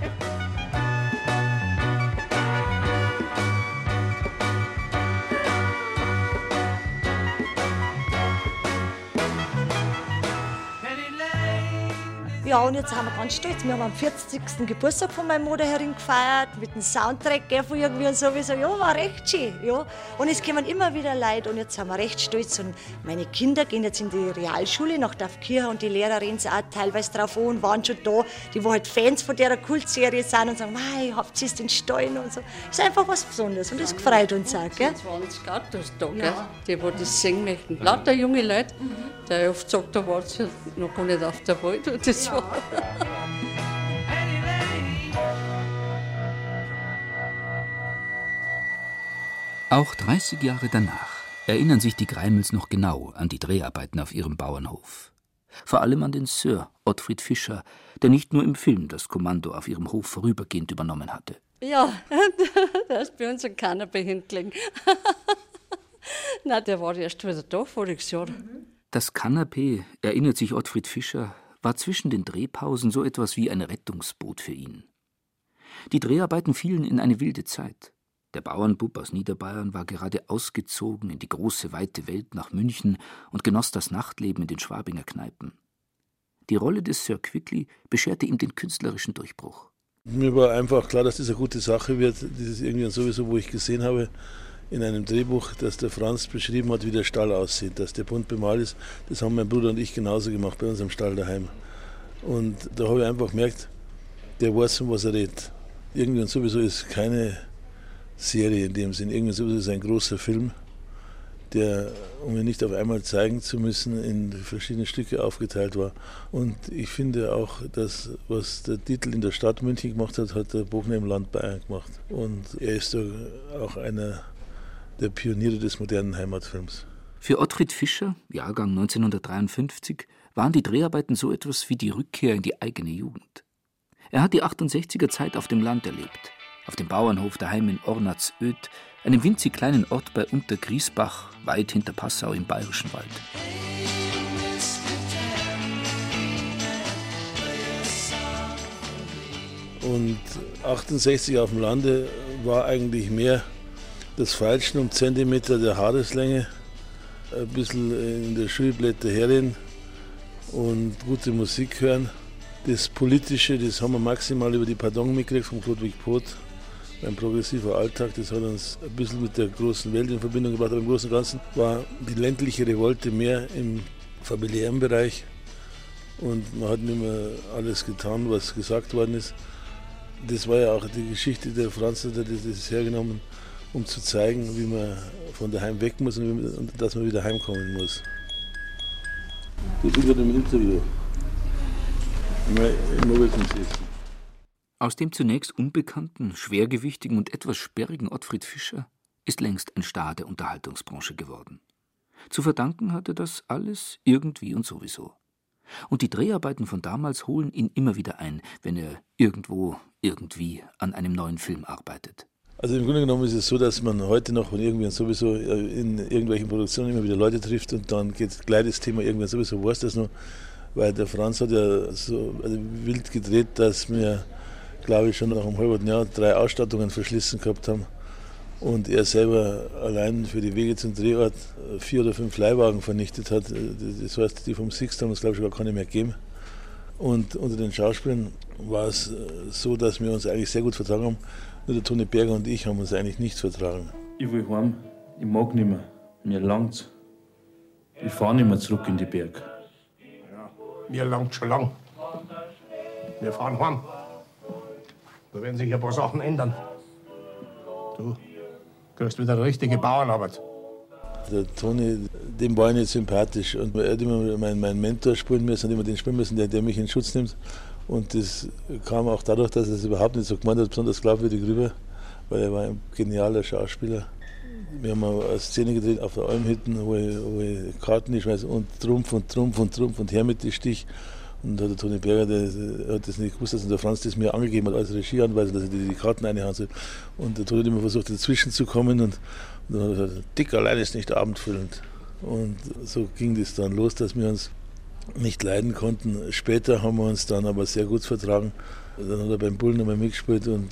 [SPEAKER 28] Ja, und jetzt sind wir ganz stolz. Wir haben am 40. Geburtstag von meiner Mutter herin gefeiert, mit dem Soundtrack von irgendwie und sowieso. Ja, war recht schön. Ja. Und es kommen immer wieder Leute und jetzt sind wir recht stolz. Und meine Kinder gehen jetzt in die Realschule nach Dorfkirche und die Lehrer reden sich auch teilweise drauf an und waren schon da, die wo halt Fans von der Kultserie sind und sagen, mei, habt ihr den Stollen und so. ist einfach was Besonderes und das gefreut uns auch. Gell?
[SPEAKER 26] 20 Autos da, gell?
[SPEAKER 28] Ja.
[SPEAKER 26] die wo das singen möchten. Lauter junge Leute, der oft sagt, da war noch gar nicht auf der Welt. Und das war
[SPEAKER 9] Auch 30 Jahre danach erinnern sich die Greimels noch genau an die Dreharbeiten auf ihrem Bauernhof. Vor allem an den Sir Ottfried Fischer, der nicht nur im Film das Kommando auf ihrem Hof vorübergehend übernommen hatte.
[SPEAKER 26] Ja, <laughs> der ist bei uns ein Kanapehändling. <laughs> Na, der war erst wieder da voriges Jahr.
[SPEAKER 9] Das Kanapee, erinnert sich Ottfried Fischer, war zwischen den Drehpausen so etwas wie ein Rettungsboot für ihn. Die Dreharbeiten fielen in eine wilde Zeit. Der Bauernbub aus Niederbayern war gerade ausgezogen in die große, weite Welt nach München und genoss das Nachtleben in den Schwabinger Kneipen. Die Rolle des Sir Quickly bescherte ihm den künstlerischen Durchbruch.
[SPEAKER 16] Mir war einfach klar, dass das eine gute Sache wird. Das ist irgendwie sowieso, wo ich gesehen habe, in einem Drehbuch, dass der Franz beschrieben hat, wie der Stall aussieht, dass der bunt bemalt ist. Das haben mein Bruder und ich genauso gemacht bei uns im Stall daheim. Und da habe ich einfach gemerkt, der weiß, von was er redet. Irgendwie und sowieso ist keine Serie in dem Sinn. Irgendwie sowieso ist ein großer Film, der, um ihn nicht auf einmal zeigen zu müssen, in verschiedene Stücke aufgeteilt war. Und ich finde auch, dass was der Titel in der Stadt München gemacht hat, hat der Buchner im Land Bayern gemacht. Und er ist auch einer der Pioniere des modernen Heimatfilms.
[SPEAKER 9] Für Ottfried Fischer, Jahrgang 1953, waren die Dreharbeiten so etwas wie die Rückkehr in die eigene Jugend. Er hat die 68er Zeit auf dem Land erlebt, auf dem Bauernhof daheim in Ornatzöd, einem winzig kleinen Ort bei Untergriesbach, weit hinter Passau im Bayerischen Wald.
[SPEAKER 16] Und 68 auf dem Lande war eigentlich mehr das Feilschen um Zentimeter der Haareslänge, ein bisschen in der Schulblätter herin und gute Musik hören. Das Politische, das haben wir maximal über die Pardon mitgekriegt von Ludwig Poth. Ein progressiver Alltag, das hat uns ein bisschen mit der großen Welt in Verbindung gebracht. Aber im Großen und Ganzen war die ländliche Revolte mehr im familiären Bereich. Und man hat nicht mehr alles getan, was gesagt worden ist. Das war ja auch die Geschichte der Franz, hat das hergenommen, um zu zeigen, wie man von daheim weg muss und, man, und dass man wieder heimkommen muss. Das ist gerade im Interview.
[SPEAKER 9] Aus dem zunächst unbekannten, schwergewichtigen und etwas sperrigen Ottfried Fischer ist längst ein Star der Unterhaltungsbranche geworden. Zu verdanken hatte das alles irgendwie und sowieso. Und die Dreharbeiten von damals holen ihn immer wieder ein, wenn er irgendwo, irgendwie an einem neuen Film arbeitet.
[SPEAKER 16] Also im Grunde genommen ist es so, dass man heute noch von irgendwie sowieso in irgendwelchen Produktionen immer wieder Leute trifft und dann geht gleich das Thema irgendwann sowieso, weiß das nur, weil der Franz hat ja so also wild gedreht, dass wir, glaube ich, schon nach einem halben Jahr drei Ausstattungen verschlissen gehabt haben und er selber allein für die Wege zum Drehort vier oder fünf Leihwagen vernichtet hat. Das heißt, die vom Sixt haben es, glaube ich, gar keine mehr gegeben. Und unter den Schauspielern war es so, dass wir uns eigentlich sehr gut vertragen haben. Nur der Toni Berger und ich haben uns eigentlich nicht vertragen.
[SPEAKER 21] Ich will heim. Ich mag nicht mehr. Mir langt's. Ich fahre nicht mehr zurück in die Berg.
[SPEAKER 6] Mir langt schon lang. Wir fahren heim. Da werden sich ein paar Sachen ändern. Du kriegst wieder eine richtige Bauernarbeit.
[SPEAKER 16] Der Toni, dem war ich nicht sympathisch. Und er hat immer meinen, meinen Mentor spielen müssen, hat immer den spielen müssen, der, der mich in Schutz nimmt. Und das kam auch dadurch, dass er es überhaupt nicht so gemeint hat, besonders glaubwürdig rüber, weil er war ein genialer Schauspieler. Wir haben eine Szene gedreht auf der Almhütten, wo ich, ich Karten schmeiße und Trumpf und Trumpf und Trumpf und her mit dem Stich. Und der Toni Berger, der, hat das nicht gewusst, dass der Franz das mir angegeben hat als Regieanweisung, dass ich die, die Karten einhauen soll. Und der Toni hat immer versucht, dazwischen zu kommen und, und dann hat er gesagt, dick allein ist nicht abendfüllend. Und so ging das dann los, dass wir uns nicht leiden konnten. Später haben wir uns dann aber sehr gut vertragen. Dann hat er beim Bullen nochmal mitgespielt und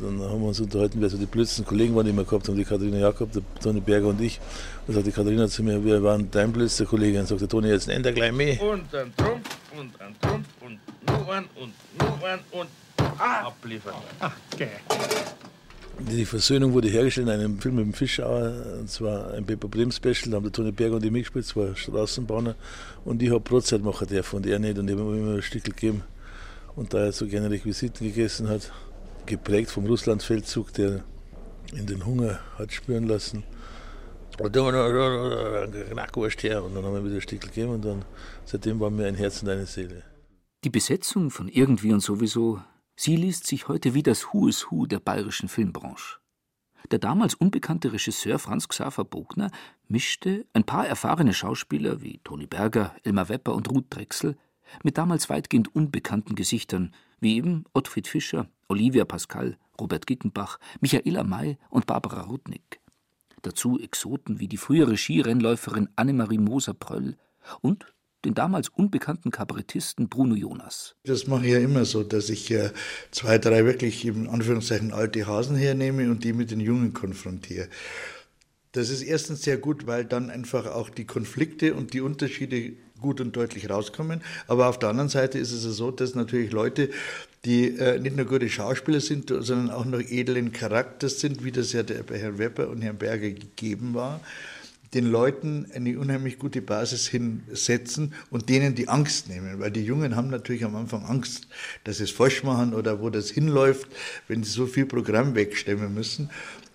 [SPEAKER 16] dann haben wir uns unterhalten, wer so die blödsten Kollegen waren, die wir gehabt haben. Die Katharina Jakob, der Toni Berger und ich. Und sagt die Katharina zu mir, wir waren dein blödster Kollege. Und sagt der Toni, jetzt nennt er gleich mehr.
[SPEAKER 21] Und ein Trumpf und ein Trumpf und nur ein und nur ein und ah. abliefern.
[SPEAKER 6] Ach, okay.
[SPEAKER 16] Die Versöhnung wurde hergestellt in einem Film mit dem Fischauer, und zwar ein Pepper Brehm Special, da haben der Toni Berger und ich mitgespielt, zwei Straßenbahner. Und ich habe Brotzeit machen dürfen und er nicht und ich habe ihm immer ein Stück gegeben. Und da er so gerne Requisiten gegessen hat, geprägt vom Russlandfeldzug, der in den Hunger hat spüren lassen, und dann Knackwurst her und dann haben wir wieder ein Stück gegeben und dann seitdem waren wir ein Herz und eine Seele.
[SPEAKER 9] Die Besetzung von Irgendwie und sowieso, sie liest sich heute wie das Who is Who der bayerischen Filmbranche. Der damals unbekannte Regisseur Franz Xaver Bogner mischte ein paar erfahrene Schauspieler wie Toni Berger, Elmar Wepper und Ruth Drechsel mit damals weitgehend unbekannten Gesichtern wie eben Ottfried Fischer, Olivia Pascal, Robert Gickenbach, Michaela May und Barbara Rudnick. Dazu Exoten wie die frühere Skirennläuferin Annemarie Moser-Pröll und den damals unbekannten Kabarettisten Bruno Jonas.
[SPEAKER 12] Das mache ich ja immer so, dass ich äh, zwei, drei wirklich in Anführungszeichen alte Hasen hernehme und die mit den Jungen konfrontiere. Das ist erstens sehr gut, weil dann einfach auch die Konflikte und die Unterschiede gut und deutlich rauskommen. Aber auf der anderen Seite ist es ja so, dass natürlich Leute, die äh, nicht nur gute Schauspieler sind, sondern auch noch edlen Charakters sind, wie das ja bei Herrn Wepper und Herrn Berger gegeben war, den Leuten eine unheimlich gute Basis hinsetzen und denen die Angst nehmen. Weil die Jungen haben natürlich am Anfang Angst, dass sie es falsch machen oder wo das hinläuft, wenn sie so viel Programm wegstemmen müssen.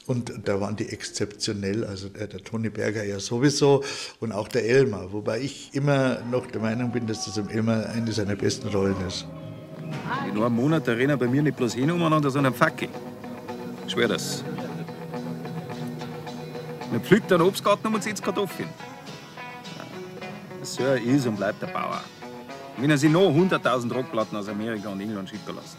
[SPEAKER 12] Und da waren die exzeptionell, also der, der Toni Berger ja sowieso und auch der Elmar. Wobei ich immer noch der Meinung bin, dass das am Elmar eine seiner besten Rollen ist.
[SPEAKER 14] In einem Monat rennen bei mir nicht bloß hin umeinander, sondern Fackel. Ich schwör das. Man pflückt einen Obstgarten und setzt Kartoffeln. So ist und bleibt der Bauer. Wenn er sich noch 100.000 Rockplatten aus Amerika und England schicken lässt.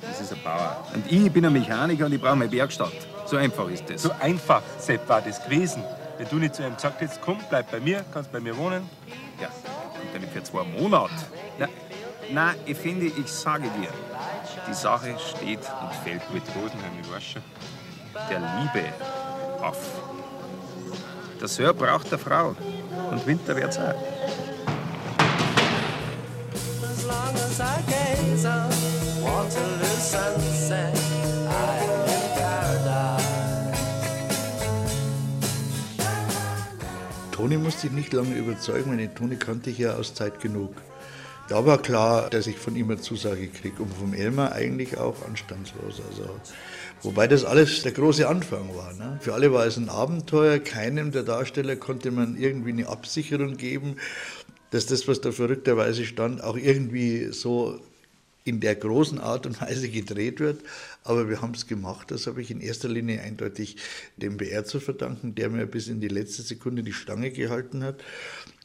[SPEAKER 14] Das ist ein Bauer. Und ich bin ein Mechaniker und ich brauche meine Werkstatt. So einfach ist das.
[SPEAKER 24] So einfach, Sepp, war das gewesen. Wenn du nicht zu ihm gesagt hättest, komm, bleib bei mir, kannst bei mir wohnen.
[SPEAKER 14] Ja, ja nicht für zwei Monate. Na, nein, ich finde, ich sage dir, die Sache steht und fällt mit Rosenheim, ich weiß schon, der Liebe auf. Der Sir braucht eine Frau. Und Winter wird's auch.
[SPEAKER 12] Toni musste ich nicht lange überzeugen, weil den Toni kannte ich ja aus Zeit genug. Da war klar, dass ich von ihm eine Zusage kriege und vom Elmar eigentlich auch anstandslos. Also, wobei das alles der große Anfang war. Ne? Für alle war es ein Abenteuer, keinem der Darsteller konnte man irgendwie eine Absicherung geben, dass das, was da verrückterweise stand, auch irgendwie so in der großen Art und Weise gedreht wird. Aber wir haben es gemacht. Das habe ich in erster Linie eindeutig dem BR zu verdanken, der mir bis in die letzte Sekunde die Stange gehalten hat.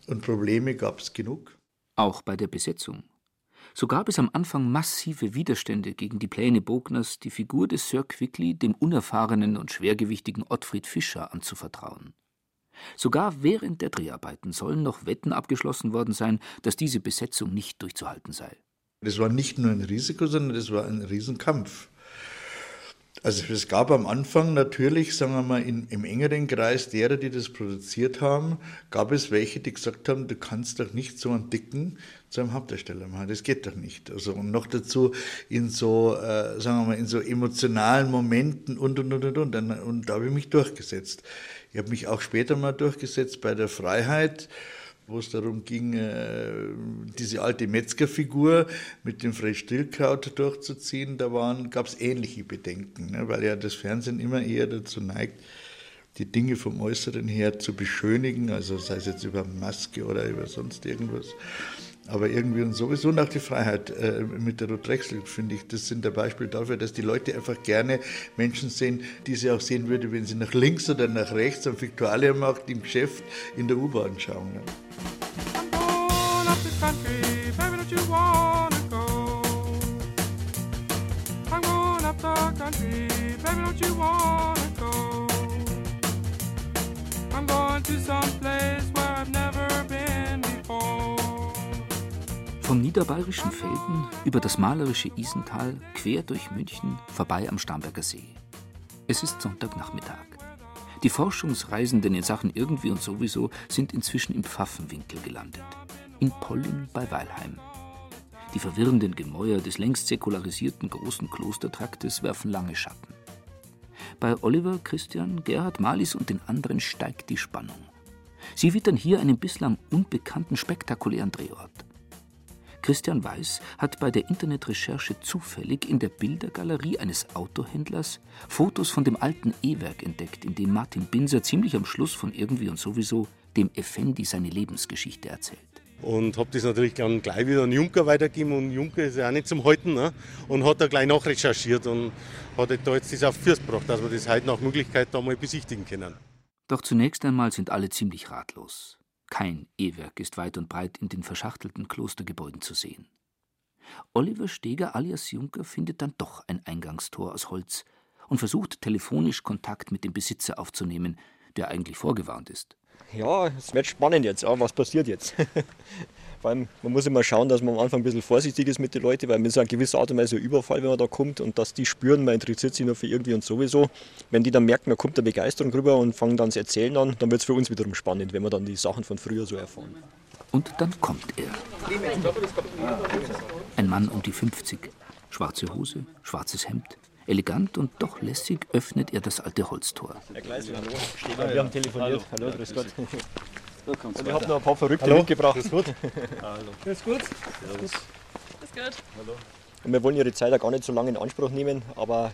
[SPEAKER 12] Und Probleme gab es genug.
[SPEAKER 9] Auch bei der Besetzung. So gab es am Anfang massive Widerstände gegen die Pläne Bogners, die Figur des Sir Quickly dem unerfahrenen und schwergewichtigen Ottfried Fischer anzuvertrauen. Sogar während der Dreharbeiten sollen noch Wetten abgeschlossen worden sein, dass diese Besetzung nicht durchzuhalten sei.
[SPEAKER 12] Das war nicht nur ein Risiko, sondern das war ein Riesenkampf. Also es gab am Anfang natürlich, sagen wir mal, in, im engeren Kreis derer, die das produziert haben, gab es welche, die gesagt haben, du kannst doch nicht so einen Dicken zu einem Hauptdarsteller machen, das geht doch nicht. Also und noch dazu in so, äh, sagen wir mal, in so emotionalen Momenten und und und und und. Und, und da habe ich mich durchgesetzt. Ich habe mich auch später mal durchgesetzt bei der Freiheit wo es darum ging, äh, diese alte Metzgerfigur mit dem Fred Stillkraut durchzuziehen, da gab es ähnliche Bedenken, ne, weil ja das Fernsehen immer eher dazu neigt, die Dinge vom Äußeren her zu beschönigen, also sei es jetzt über Maske oder über sonst irgendwas. Aber irgendwie und sowieso nach die Freiheit äh, mit der Rotdrechsel, finde ich, das sind ein Beispiel dafür, dass die Leute einfach gerne Menschen sehen, die sie auch sehen würde, wenn sie nach links oder nach rechts am Viktualienmarkt im Geschäft in der U-Bahn schauen. Ne?
[SPEAKER 23] I'm going to some place where
[SPEAKER 9] Vom niederbayerischen Felden über das malerische Isental, quer durch München, vorbei am Starnberger See. Es ist Sonntagnachmittag. Die Forschungsreisenden in Sachen irgendwie und sowieso sind inzwischen im Pfaffenwinkel gelandet. In Polling bei Weilheim. Die verwirrenden Gemäuer des längst säkularisierten großen Klostertraktes werfen lange Schatten. Bei Oliver, Christian, Gerhard, Malis und den anderen steigt die Spannung. Sie wittern hier einen bislang unbekannten spektakulären Drehort. Christian Weiß hat bei der Internetrecherche zufällig in der Bildergalerie eines Autohändlers Fotos von dem alten E-Werk entdeckt, in dem Martin Binser ziemlich am Schluss von irgendwie und sowieso dem Effendi seine Lebensgeschichte erzählt.
[SPEAKER 8] Und habe das natürlich dann gleich wieder an Juncker weitergegeben und Juncker ist ja auch nicht zum Halten ne? und hat da gleich nachrecherchiert und hat da jetzt das auf Fürst gebracht, dass wir das heute nach Möglichkeit da mal besichtigen können.
[SPEAKER 9] Doch zunächst einmal sind alle ziemlich ratlos. Kein E-Werk ist weit und breit in den verschachtelten Klostergebäuden zu sehen. Oliver Steger alias Juncker findet dann doch ein Eingangstor aus Holz und versucht telefonisch Kontakt mit dem Besitzer aufzunehmen, der eigentlich vorgewarnt ist.
[SPEAKER 7] Ja, es wird spannend jetzt. Was passiert jetzt? <laughs> Vor allem, man muss immer schauen, dass man am Anfang ein bisschen vorsichtig ist mit den Leuten, weil mit so einer gewissen Art und Weise ein Überfall, wenn man da kommt und dass die spüren, man interessiert sich nur für irgendwie und sowieso. Wenn die dann merken, da kommt eine Begeisterung rüber und fangen dann das Erzählen an, dann wird es für uns wiederum spannend, wenn wir dann die Sachen von früher so erfahren.
[SPEAKER 9] Und dann kommt er. Ein Mann um die 50. Schwarze Hose, schwarzes Hemd. Elegant und doch lässig öffnet er das alte Holztor.
[SPEAKER 7] Herr Gleisel, hallo. Wir haben telefoniert. Hallo, grüß Gott. Und ich habe noch ein paar Verrückte
[SPEAKER 29] Hallo,
[SPEAKER 7] mitgebracht.
[SPEAKER 29] grüß Gott. <laughs>
[SPEAKER 7] Hallo.
[SPEAKER 29] Grüß gut.
[SPEAKER 7] Servus.
[SPEAKER 22] Ist gut.
[SPEAKER 7] Hallo. Und wir wollen Ihre Zeit auch gar nicht so lange in Anspruch nehmen, aber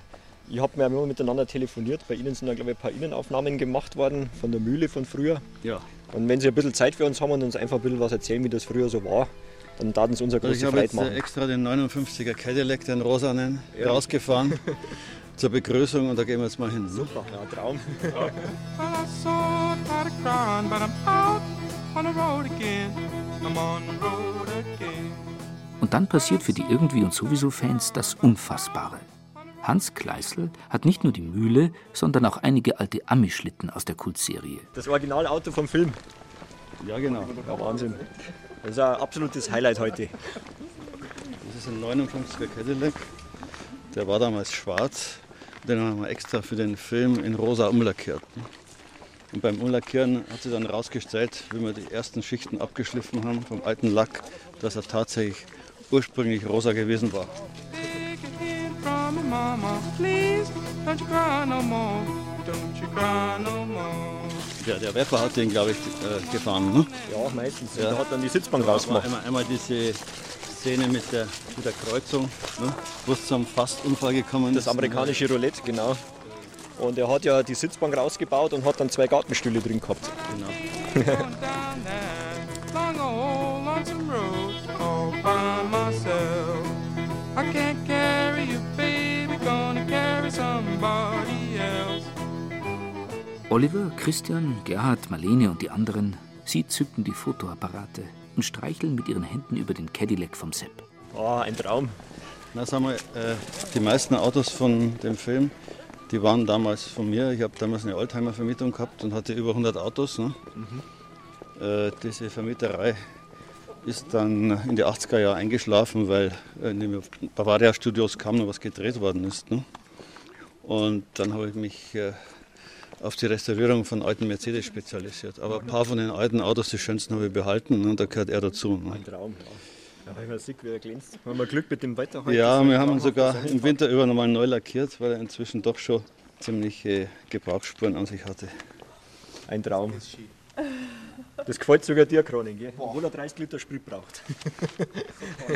[SPEAKER 7] ich habe mir immer miteinander telefoniert. Bei Ihnen sind da, glaube ich, ein paar Innenaufnahmen gemacht worden von der Mühle von früher.
[SPEAKER 29] Ja.
[SPEAKER 7] Und wenn Sie ein bisschen Zeit für uns haben und uns einfach ein bisschen was erzählen, wie das früher so war, dann taten Sie uns eine
[SPEAKER 29] Also ich
[SPEAKER 7] große
[SPEAKER 29] habe
[SPEAKER 7] Freude
[SPEAKER 29] jetzt äh,
[SPEAKER 7] machen.
[SPEAKER 29] extra den 59er Cadillac, den rosanen,
[SPEAKER 7] Ja.
[SPEAKER 29] rausgefahren <laughs> zur Begrüßung und da gehen wir jetzt mal hin.
[SPEAKER 7] Super, ja, Traum.
[SPEAKER 9] Und dann passiert für die irgendwie und sowieso Fans das Unfassbare. Hans Kleißl hat nicht nur die Mühle, sondern auch einige alte Ami-Schlitten aus der Kultserie.
[SPEAKER 7] Das Originalauto vom Film.
[SPEAKER 29] Ja, genau.
[SPEAKER 7] Ja, Wahnsinn. Das ist ein absolutes Highlight heute.
[SPEAKER 29] Das ist ein 59er Cadillac. Der war damals schwarz. Den haben wir extra für den Film in rosa umlackiert. Und beim Umlackieren hat sich dann herausgestellt, wie wir die ersten Schichten abgeschliffen haben vom alten Lack, dass er tatsächlich ursprünglich rosa gewesen war.
[SPEAKER 23] Take a hint from me, mama. Please, don't you cry no more. Don't you cry no more.
[SPEAKER 29] Der, Rapper hat den, glaube ich, äh, gefahren. Ne?
[SPEAKER 7] Ja, meistens. Der hat dann die Sitzbank rausgemacht.
[SPEAKER 29] Einmal, einmal diese Szene mit der, mit der Kreuzung, ne? wo es zum Fastunfall gekommen
[SPEAKER 7] Das
[SPEAKER 29] ist.
[SPEAKER 7] amerikanische Roulette, genau. Und er hat ja die Sitzbank rausgebaut und hat dann zwei Gartenstühle drin gehabt.
[SPEAKER 29] Genau.
[SPEAKER 9] Oliver, Christian, Gerhard, Marlene und die anderen, sie zücken die Fotoapparate und streicheln mit ihren Händen über den Cadillac vom Sepp.
[SPEAKER 7] Oh, ein Traum.
[SPEAKER 29] Na, sagen wir, äh, die meisten Autos von dem Film, die waren damals von mir. Ich habe damals eine Oldtimer-Vermietung gehabt und hatte über 100 Autos. Ne? Äh, diese Vermieterei ist dann in die 80er Jahre eingeschlafen, weil in den Bavaria-Studios kaum noch was gedreht worden ist. Ne? Und dann habe ich mich äh, auf die Restaurierung von alten Mercedes spezialisiert. Aber ein paar von den alten Autos, die schönsten, habe ich behalten ne? und da gehört er dazu. Ne?
[SPEAKER 7] Ein Traum, ja. Ja, wenn man sieht, wie er glänzt. Haben wir Glück mit dem Wetter heute.
[SPEAKER 29] Ja, wir haben ihn sogar im Winter über nochmal neu lackiert, weil er inzwischen doch schon ziemliche Gebrauchsspuren an sich hatte.
[SPEAKER 7] Ein Traum. Das gefällt sogar dir, Kroning, gell? obwohl er 30 Liter Sprit braucht.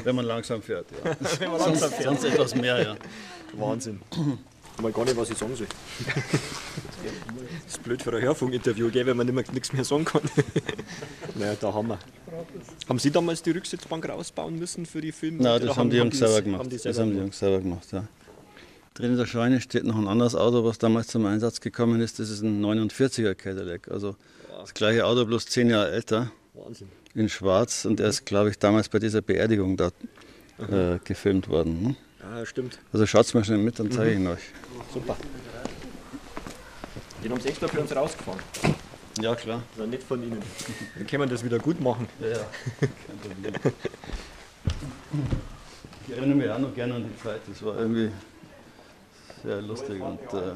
[SPEAKER 29] Wenn man langsam fährt, ja. <laughs>
[SPEAKER 7] Wenn man langsam
[SPEAKER 29] sonst,
[SPEAKER 7] fährt.
[SPEAKER 29] sonst etwas mehr, ja.
[SPEAKER 7] Wahnsinn. Ich weiß gar nicht, was ich sagen soll. Das <laughs> ist blöd für ein Hörfunkinterview, gell, wenn man nicht mehr, nichts mehr sagen kann. <laughs> naja, da haben wir. Haben Sie damals die Rücksitzbank rausbauen müssen für die Filme?
[SPEAKER 29] Nein, das haben die Jungs
[SPEAKER 7] das-
[SPEAKER 29] selber gemacht.
[SPEAKER 7] Haben die
[SPEAKER 29] das
[SPEAKER 7] selber
[SPEAKER 29] haben die? Jungs selber gemacht, ja. Drin in der Scheune steht noch ein anderes Auto, was damals zum Einsatz gekommen ist. Das ist ein 49er Cadillac. Also das gleiche Auto, bloß zehn Jahre älter.
[SPEAKER 7] Wahnsinn.
[SPEAKER 29] In schwarz. Und er ist, glaube ich, damals bei dieser Beerdigung da äh, gefilmt worden. Ne?
[SPEAKER 7] Ja, stimmt.
[SPEAKER 29] Also schaut's mal schnell mit, dann zeige ich
[SPEAKER 7] Mhm.
[SPEAKER 29] ihn euch.
[SPEAKER 7] Super. Den haben sie extra für uns rausgefahren.
[SPEAKER 29] Ja, klar.
[SPEAKER 7] Das war nicht von Ihnen. Dann können wir das wieder gut machen.
[SPEAKER 29] Ja, ja. <laughs> Kein Problem. Ich erinnere mich auch noch gerne an die Zeit. Das war irgendwie sehr lustig und äh,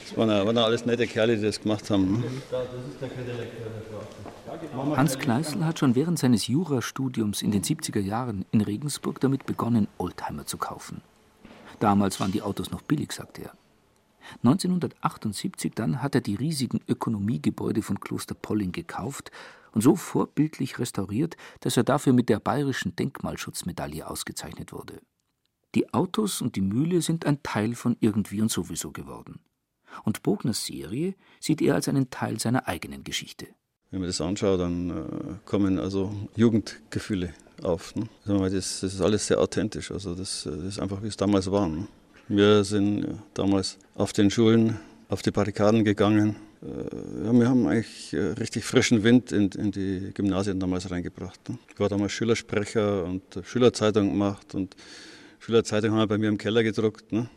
[SPEAKER 29] das waren, waren alles nette Kerle, die das gemacht haben. Ne?
[SPEAKER 9] Hans Kleißl hat schon während seines Jurastudiums in den 70er Jahren in Regensburg damit begonnen, Oldtimer zu kaufen. Damals waren die Autos noch billig, sagt er. 1978 dann hat er die riesigen Ökonomiegebäude von Kloster Polling gekauft und so vorbildlich restauriert, dass er dafür mit der bayerischen Denkmalschutzmedaille ausgezeichnet wurde. Die Autos und die Mühle sind ein Teil von irgendwie und sowieso geworden. Und Bogners Serie sieht er als einen Teil seiner eigenen Geschichte.
[SPEAKER 29] Wenn man das anschaut, dann äh, kommen also Jugendgefühle auf. Ne? Das, ist alles sehr authentisch. Also das, äh, das ist einfach, wie es damals war. Ne? Wir sind ja, damals auf den Schulen auf die Barrikaden gegangen. Äh, wir haben eigentlich äh, richtig frischen Wind in, in die Gymnasien damals reingebracht. Ne? Ich war damals Schülersprecher und äh, Schülerzeitung gemacht und Schülerzeitung haben wir bei mir im Keller gedruckt. Ne?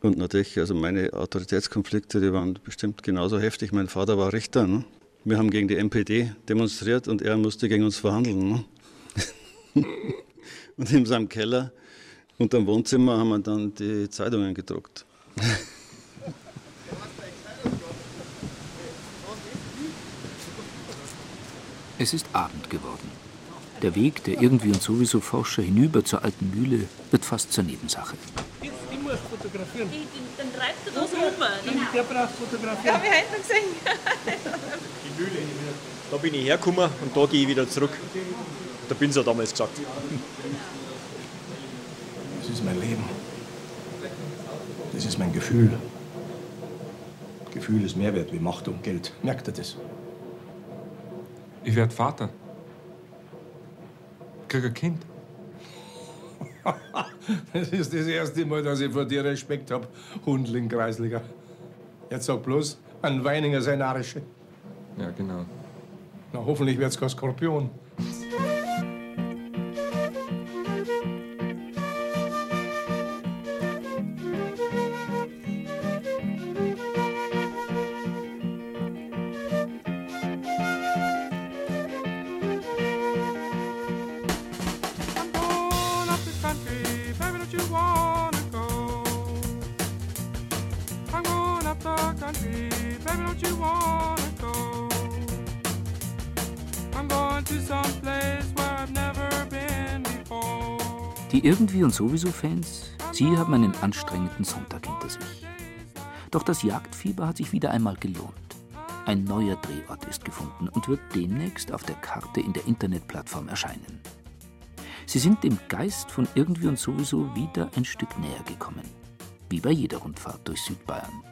[SPEAKER 29] Und natürlich, also meine Autoritätskonflikte, die waren bestimmt genauso heftig. Mein Vater war Richter. Ne? Wir haben gegen die NPD demonstriert und er musste gegen uns verhandeln. Ne? <laughs> und in seinem Keller unterm Wohnzimmer haben wir dann die Zeitungen gedruckt. <laughs>
[SPEAKER 9] Es ist Abend geworden. Der Weg der irgendwie und sowieso Forscher hinüber zur alten Mühle wird fast zur Nebensache.
[SPEAKER 30] Die muss fotografieren.
[SPEAKER 22] Dann treibt er das rum.
[SPEAKER 30] Genau. Der braucht fotografieren.
[SPEAKER 22] Ja, wir hätten ihn gesehen.
[SPEAKER 7] Die Mühle. Da bin ich hergekommen und da gehe ich wieder zurück. Da bin ich ja damals gesagt.
[SPEAKER 6] Das ist mein Leben. Das ist mein Gefühl. Gefühl ist mehr wert wie Macht und Geld. Merkt ihr das?
[SPEAKER 25] Ich werde Vater. Krieg ein Kind. <laughs>
[SPEAKER 6] Das ist das erste Mal, dass ich vor dir Respekt hab, Hundling Kreisliger. Jetzt sag bloß, ein Weininger sein Arische.
[SPEAKER 25] Ja, genau.
[SPEAKER 6] Na, hoffentlich wird's kein Skorpion.
[SPEAKER 9] Irgendwie und sowieso Fans, sie haben einen anstrengenden Sonntag hinter sich. Doch das Jagdfieber hat sich wieder einmal gelohnt. Ein neuer Drehort ist gefunden und wird demnächst auf der Karte in der Internetplattform erscheinen. Sie sind dem Geist von irgendwie und sowieso wieder ein Stück näher gekommen. Wie bei jeder Rundfahrt durch Südbayern.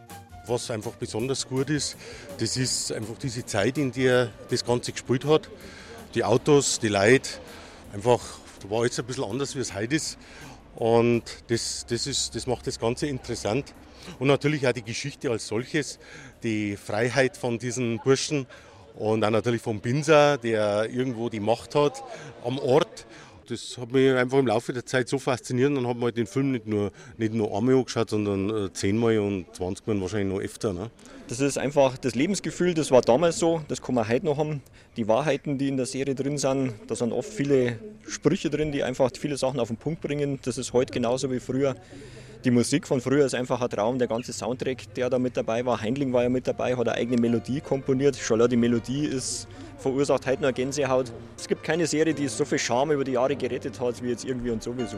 [SPEAKER 8] Was einfach besonders gut ist, das ist einfach diese Zeit, in der das Ganze gespielt hat. Die Autos, die Leute, einfach, war jetzt ein bisschen anders, wie es heute ist. Und das, das, ist, das macht das Ganze interessant. Und natürlich auch die Geschichte als solches, die Freiheit von diesen Burschen und auch natürlich vom Binser, der irgendwo die Macht hat am Ort. Das hat mich einfach im Laufe der Zeit so fasziniert. Dann hat man halt den Film nicht nur, nicht nur einmal angeschaut, sondern äh, zehnmal und 20 Mal wahrscheinlich noch öfter. Ne?
[SPEAKER 7] Das ist einfach das Lebensgefühl, das war damals so, das kann man heute noch haben. Die Wahrheiten, die in der Serie drin sind, da sind oft viele Sprüche drin, die einfach viele Sachen auf den Punkt bringen. Das ist heute genauso wie früher. Die Musik von früher ist einfach ein Traum, der ganze Soundtrack, der da mit dabei war. Heindling war ja mit dabei, hat eine eigene Melodie komponiert. Schon die Melodie ist, verursacht heute noch Gänsehaut. Es gibt keine Serie, die so viel Charme über die Jahre gerettet hat, wie jetzt irgendwie und sowieso.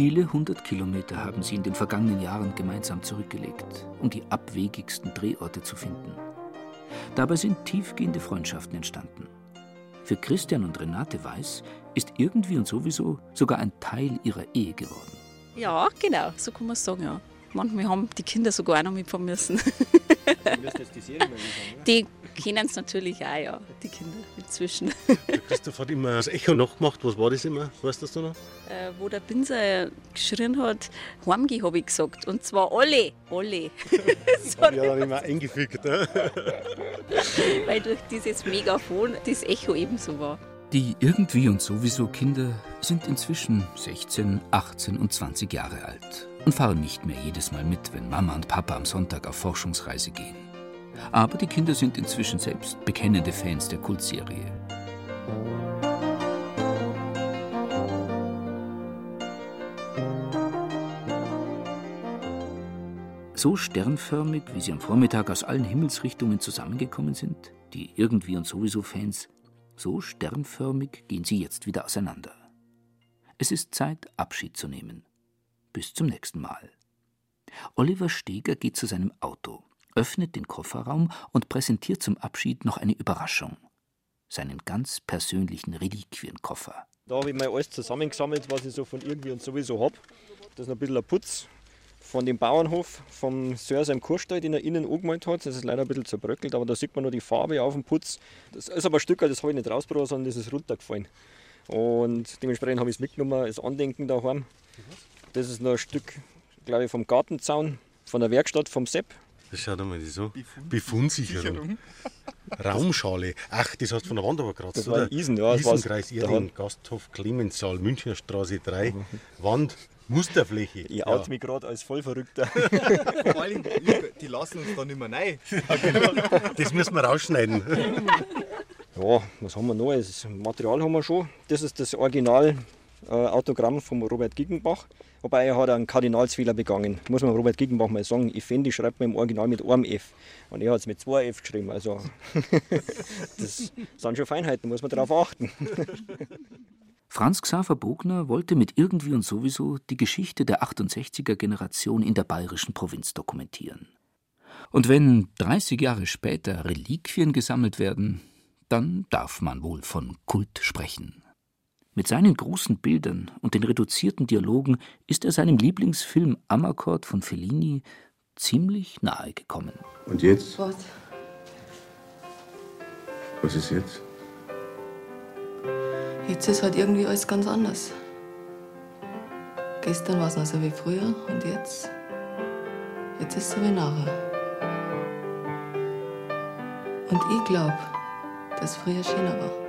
[SPEAKER 9] Viele hundert Kilometer haben sie in den vergangenen Jahren gemeinsam zurückgelegt, um die abwegigsten Drehorte zu finden. Dabei sind tiefgehende Freundschaften entstanden. Für Christian und Renate Weiß ist irgendwie und sowieso sogar ein Teil ihrer Ehe geworden.
[SPEAKER 31] Ja, genau, so kann man es sagen, ja. Manchmal haben die Kinder sogar auch noch mitfahren müssen. <laughs> <laughs> Die kennen es natürlich auch, ja, die Kinder inzwischen.
[SPEAKER 8] Der Christoph hat immer das Echo nachgemacht. Was war das immer? Weißt du noch?
[SPEAKER 31] Äh, wo der Binser geschrien hat, heimgeh, habe ich gesagt. Und zwar alle, alle. <laughs> <laughs>
[SPEAKER 8] Ja, da habe ich mir eingefügt. Ne?
[SPEAKER 31] Weil durch dieses Megafon das Echo ebenso war.
[SPEAKER 9] Die irgendwie und sowieso Kinder sind inzwischen 16, 18 und 20 Jahre alt und fahren nicht mehr jedes Mal mit, wenn Mama und Papa am Sonntag auf Forschungsreise gehen. Aber die Kinder sind inzwischen selbst bekennende Fans der Kultserie. So sternförmig, wie sie am Vormittag aus allen Himmelsrichtungen zusammengekommen sind, die irgendwie und sowieso Fans, so sternförmig gehen sie jetzt wieder auseinander. Es ist Zeit, Abschied zu nehmen. Bis zum nächsten Mal. Oliver Steger geht zu seinem Auto, öffnet den Kofferraum und präsentiert zum Abschied noch eine Überraschung. Seinen ganz persönlichen Reliquienkoffer.
[SPEAKER 7] Da habe ich mal alles zusammengesammelt, was ich so von irgendwie und sowieso habe. Das ist ein bisschen ein Putz von dem Bauernhof vom Sir im Kurstall, den er innen angemalt hat. Das ist leider ein bisschen zerbröckelt, aber da sieht man nur die Farbe auf dem Putz. Das ist aber ein Stück, das habe ich nicht rausgebracht, sondern das ist runtergefallen. Und dementsprechend habe ich es mitgenommen als Andenken daheim. Das ist noch ein Stück, glaube ich, vom Gartenzaun, von der Werkstatt vom Sepp.
[SPEAKER 8] Das schaut einmal so. Befundsicherung. <laughs> Raumschale. Ach, das hast du von der Wand aber gerade,
[SPEAKER 7] Das war
[SPEAKER 8] oder?
[SPEAKER 7] in Isen, ja,
[SPEAKER 8] Isenkreis. Erding, Gasthof Clemenssaal, Münchner Straße 3. Wand, Musterfläche.
[SPEAKER 7] Ich oute mich gerade als Vollverrückter. <laughs>
[SPEAKER 32] Vor allem, die lassen uns da nicht mehr rein. <laughs>
[SPEAKER 8] Das müssen wir rausschneiden.
[SPEAKER 7] Ja, was haben wir noch? Das Material haben wir schon. Das ist das Original Autogramm von Robert Giggenbach. Wobei er hat einen Kardinalsfehler begangen. Muss man Robert Giggenbach mal sagen. Effendi schreibt man im Original mit einem F. Und er hat es mit zwei F geschrieben. Also, <laughs> das sind schon Feinheiten, muss man darauf achten. <laughs>
[SPEAKER 9] Franz Xaver Bogner wollte mit irgendwie und sowieso die Geschichte der 68er Generation in der bayerischen Provinz dokumentieren. Und wenn 30 Jahre später Reliquien gesammelt werden, dann darf man wohl von Kult sprechen. Mit seinen großen Bildern und den reduzierten Dialogen ist er seinem Lieblingsfilm Amakord von Fellini ziemlich nahe gekommen.
[SPEAKER 33] Und jetzt?
[SPEAKER 26] Was?
[SPEAKER 33] Was ist jetzt?
[SPEAKER 26] Jetzt ist halt irgendwie alles ganz anders. Gestern war es noch so wie früher und jetzt. Jetzt ist es so wie nachher. Und ich glaube, dass früher schöner war.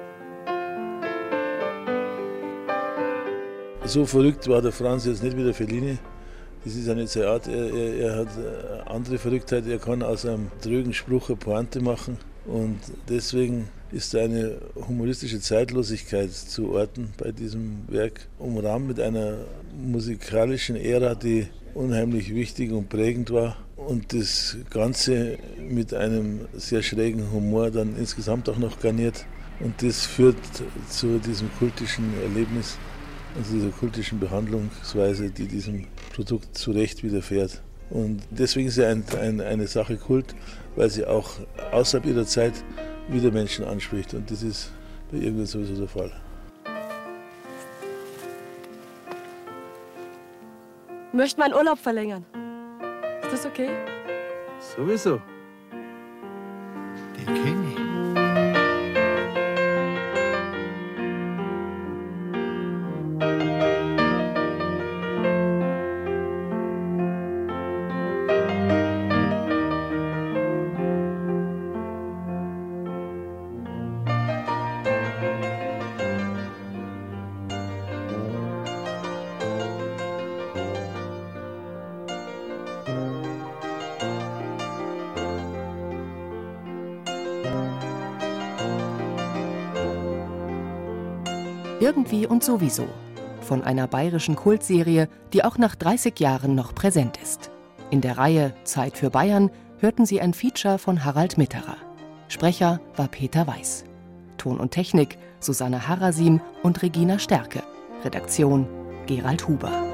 [SPEAKER 16] So verrückt war der Franz jetzt nicht wie der Fellini. Das ist nicht seine Art. Er, er, er hat äh, andere Verrücktheit. Er kann aus einem drögen Spruch eine Pointe machen. Und deswegen ist eine humoristische Zeitlosigkeit zu orten bei diesem Werk, umrahmt mit einer musikalischen Ära, die unheimlich wichtig und prägend war. Und das Ganze mit einem sehr schrägen Humor dann insgesamt auch noch garniert. Und das führt zu diesem kultischen Erlebnis und zu dieser kultischen Behandlungsweise, die diesem Produkt zu Recht widerfährt. Und deswegen ist sie ein, ein, eine Sache Kult, weil sie auch außerhalb ihrer Zeit wieder Menschen anspricht. Und das ist bei irgendwann sowieso der Fall.
[SPEAKER 34] Ich möchte meinen Urlaub verlängern. Ist das okay?
[SPEAKER 32] Sowieso.
[SPEAKER 12] Die kenne
[SPEAKER 35] Irgendwie und sowieso. Von einer bayerischen Kultserie, die auch nach 30 Jahren noch präsent ist. In der Reihe Zeit für Bayern hörten Sie ein Feature von Harald Mitterer. Sprecher war Peter Weiß. Ton und Technik Susanne Harasim und Regina Stärke. Redaktion Gerald Huber.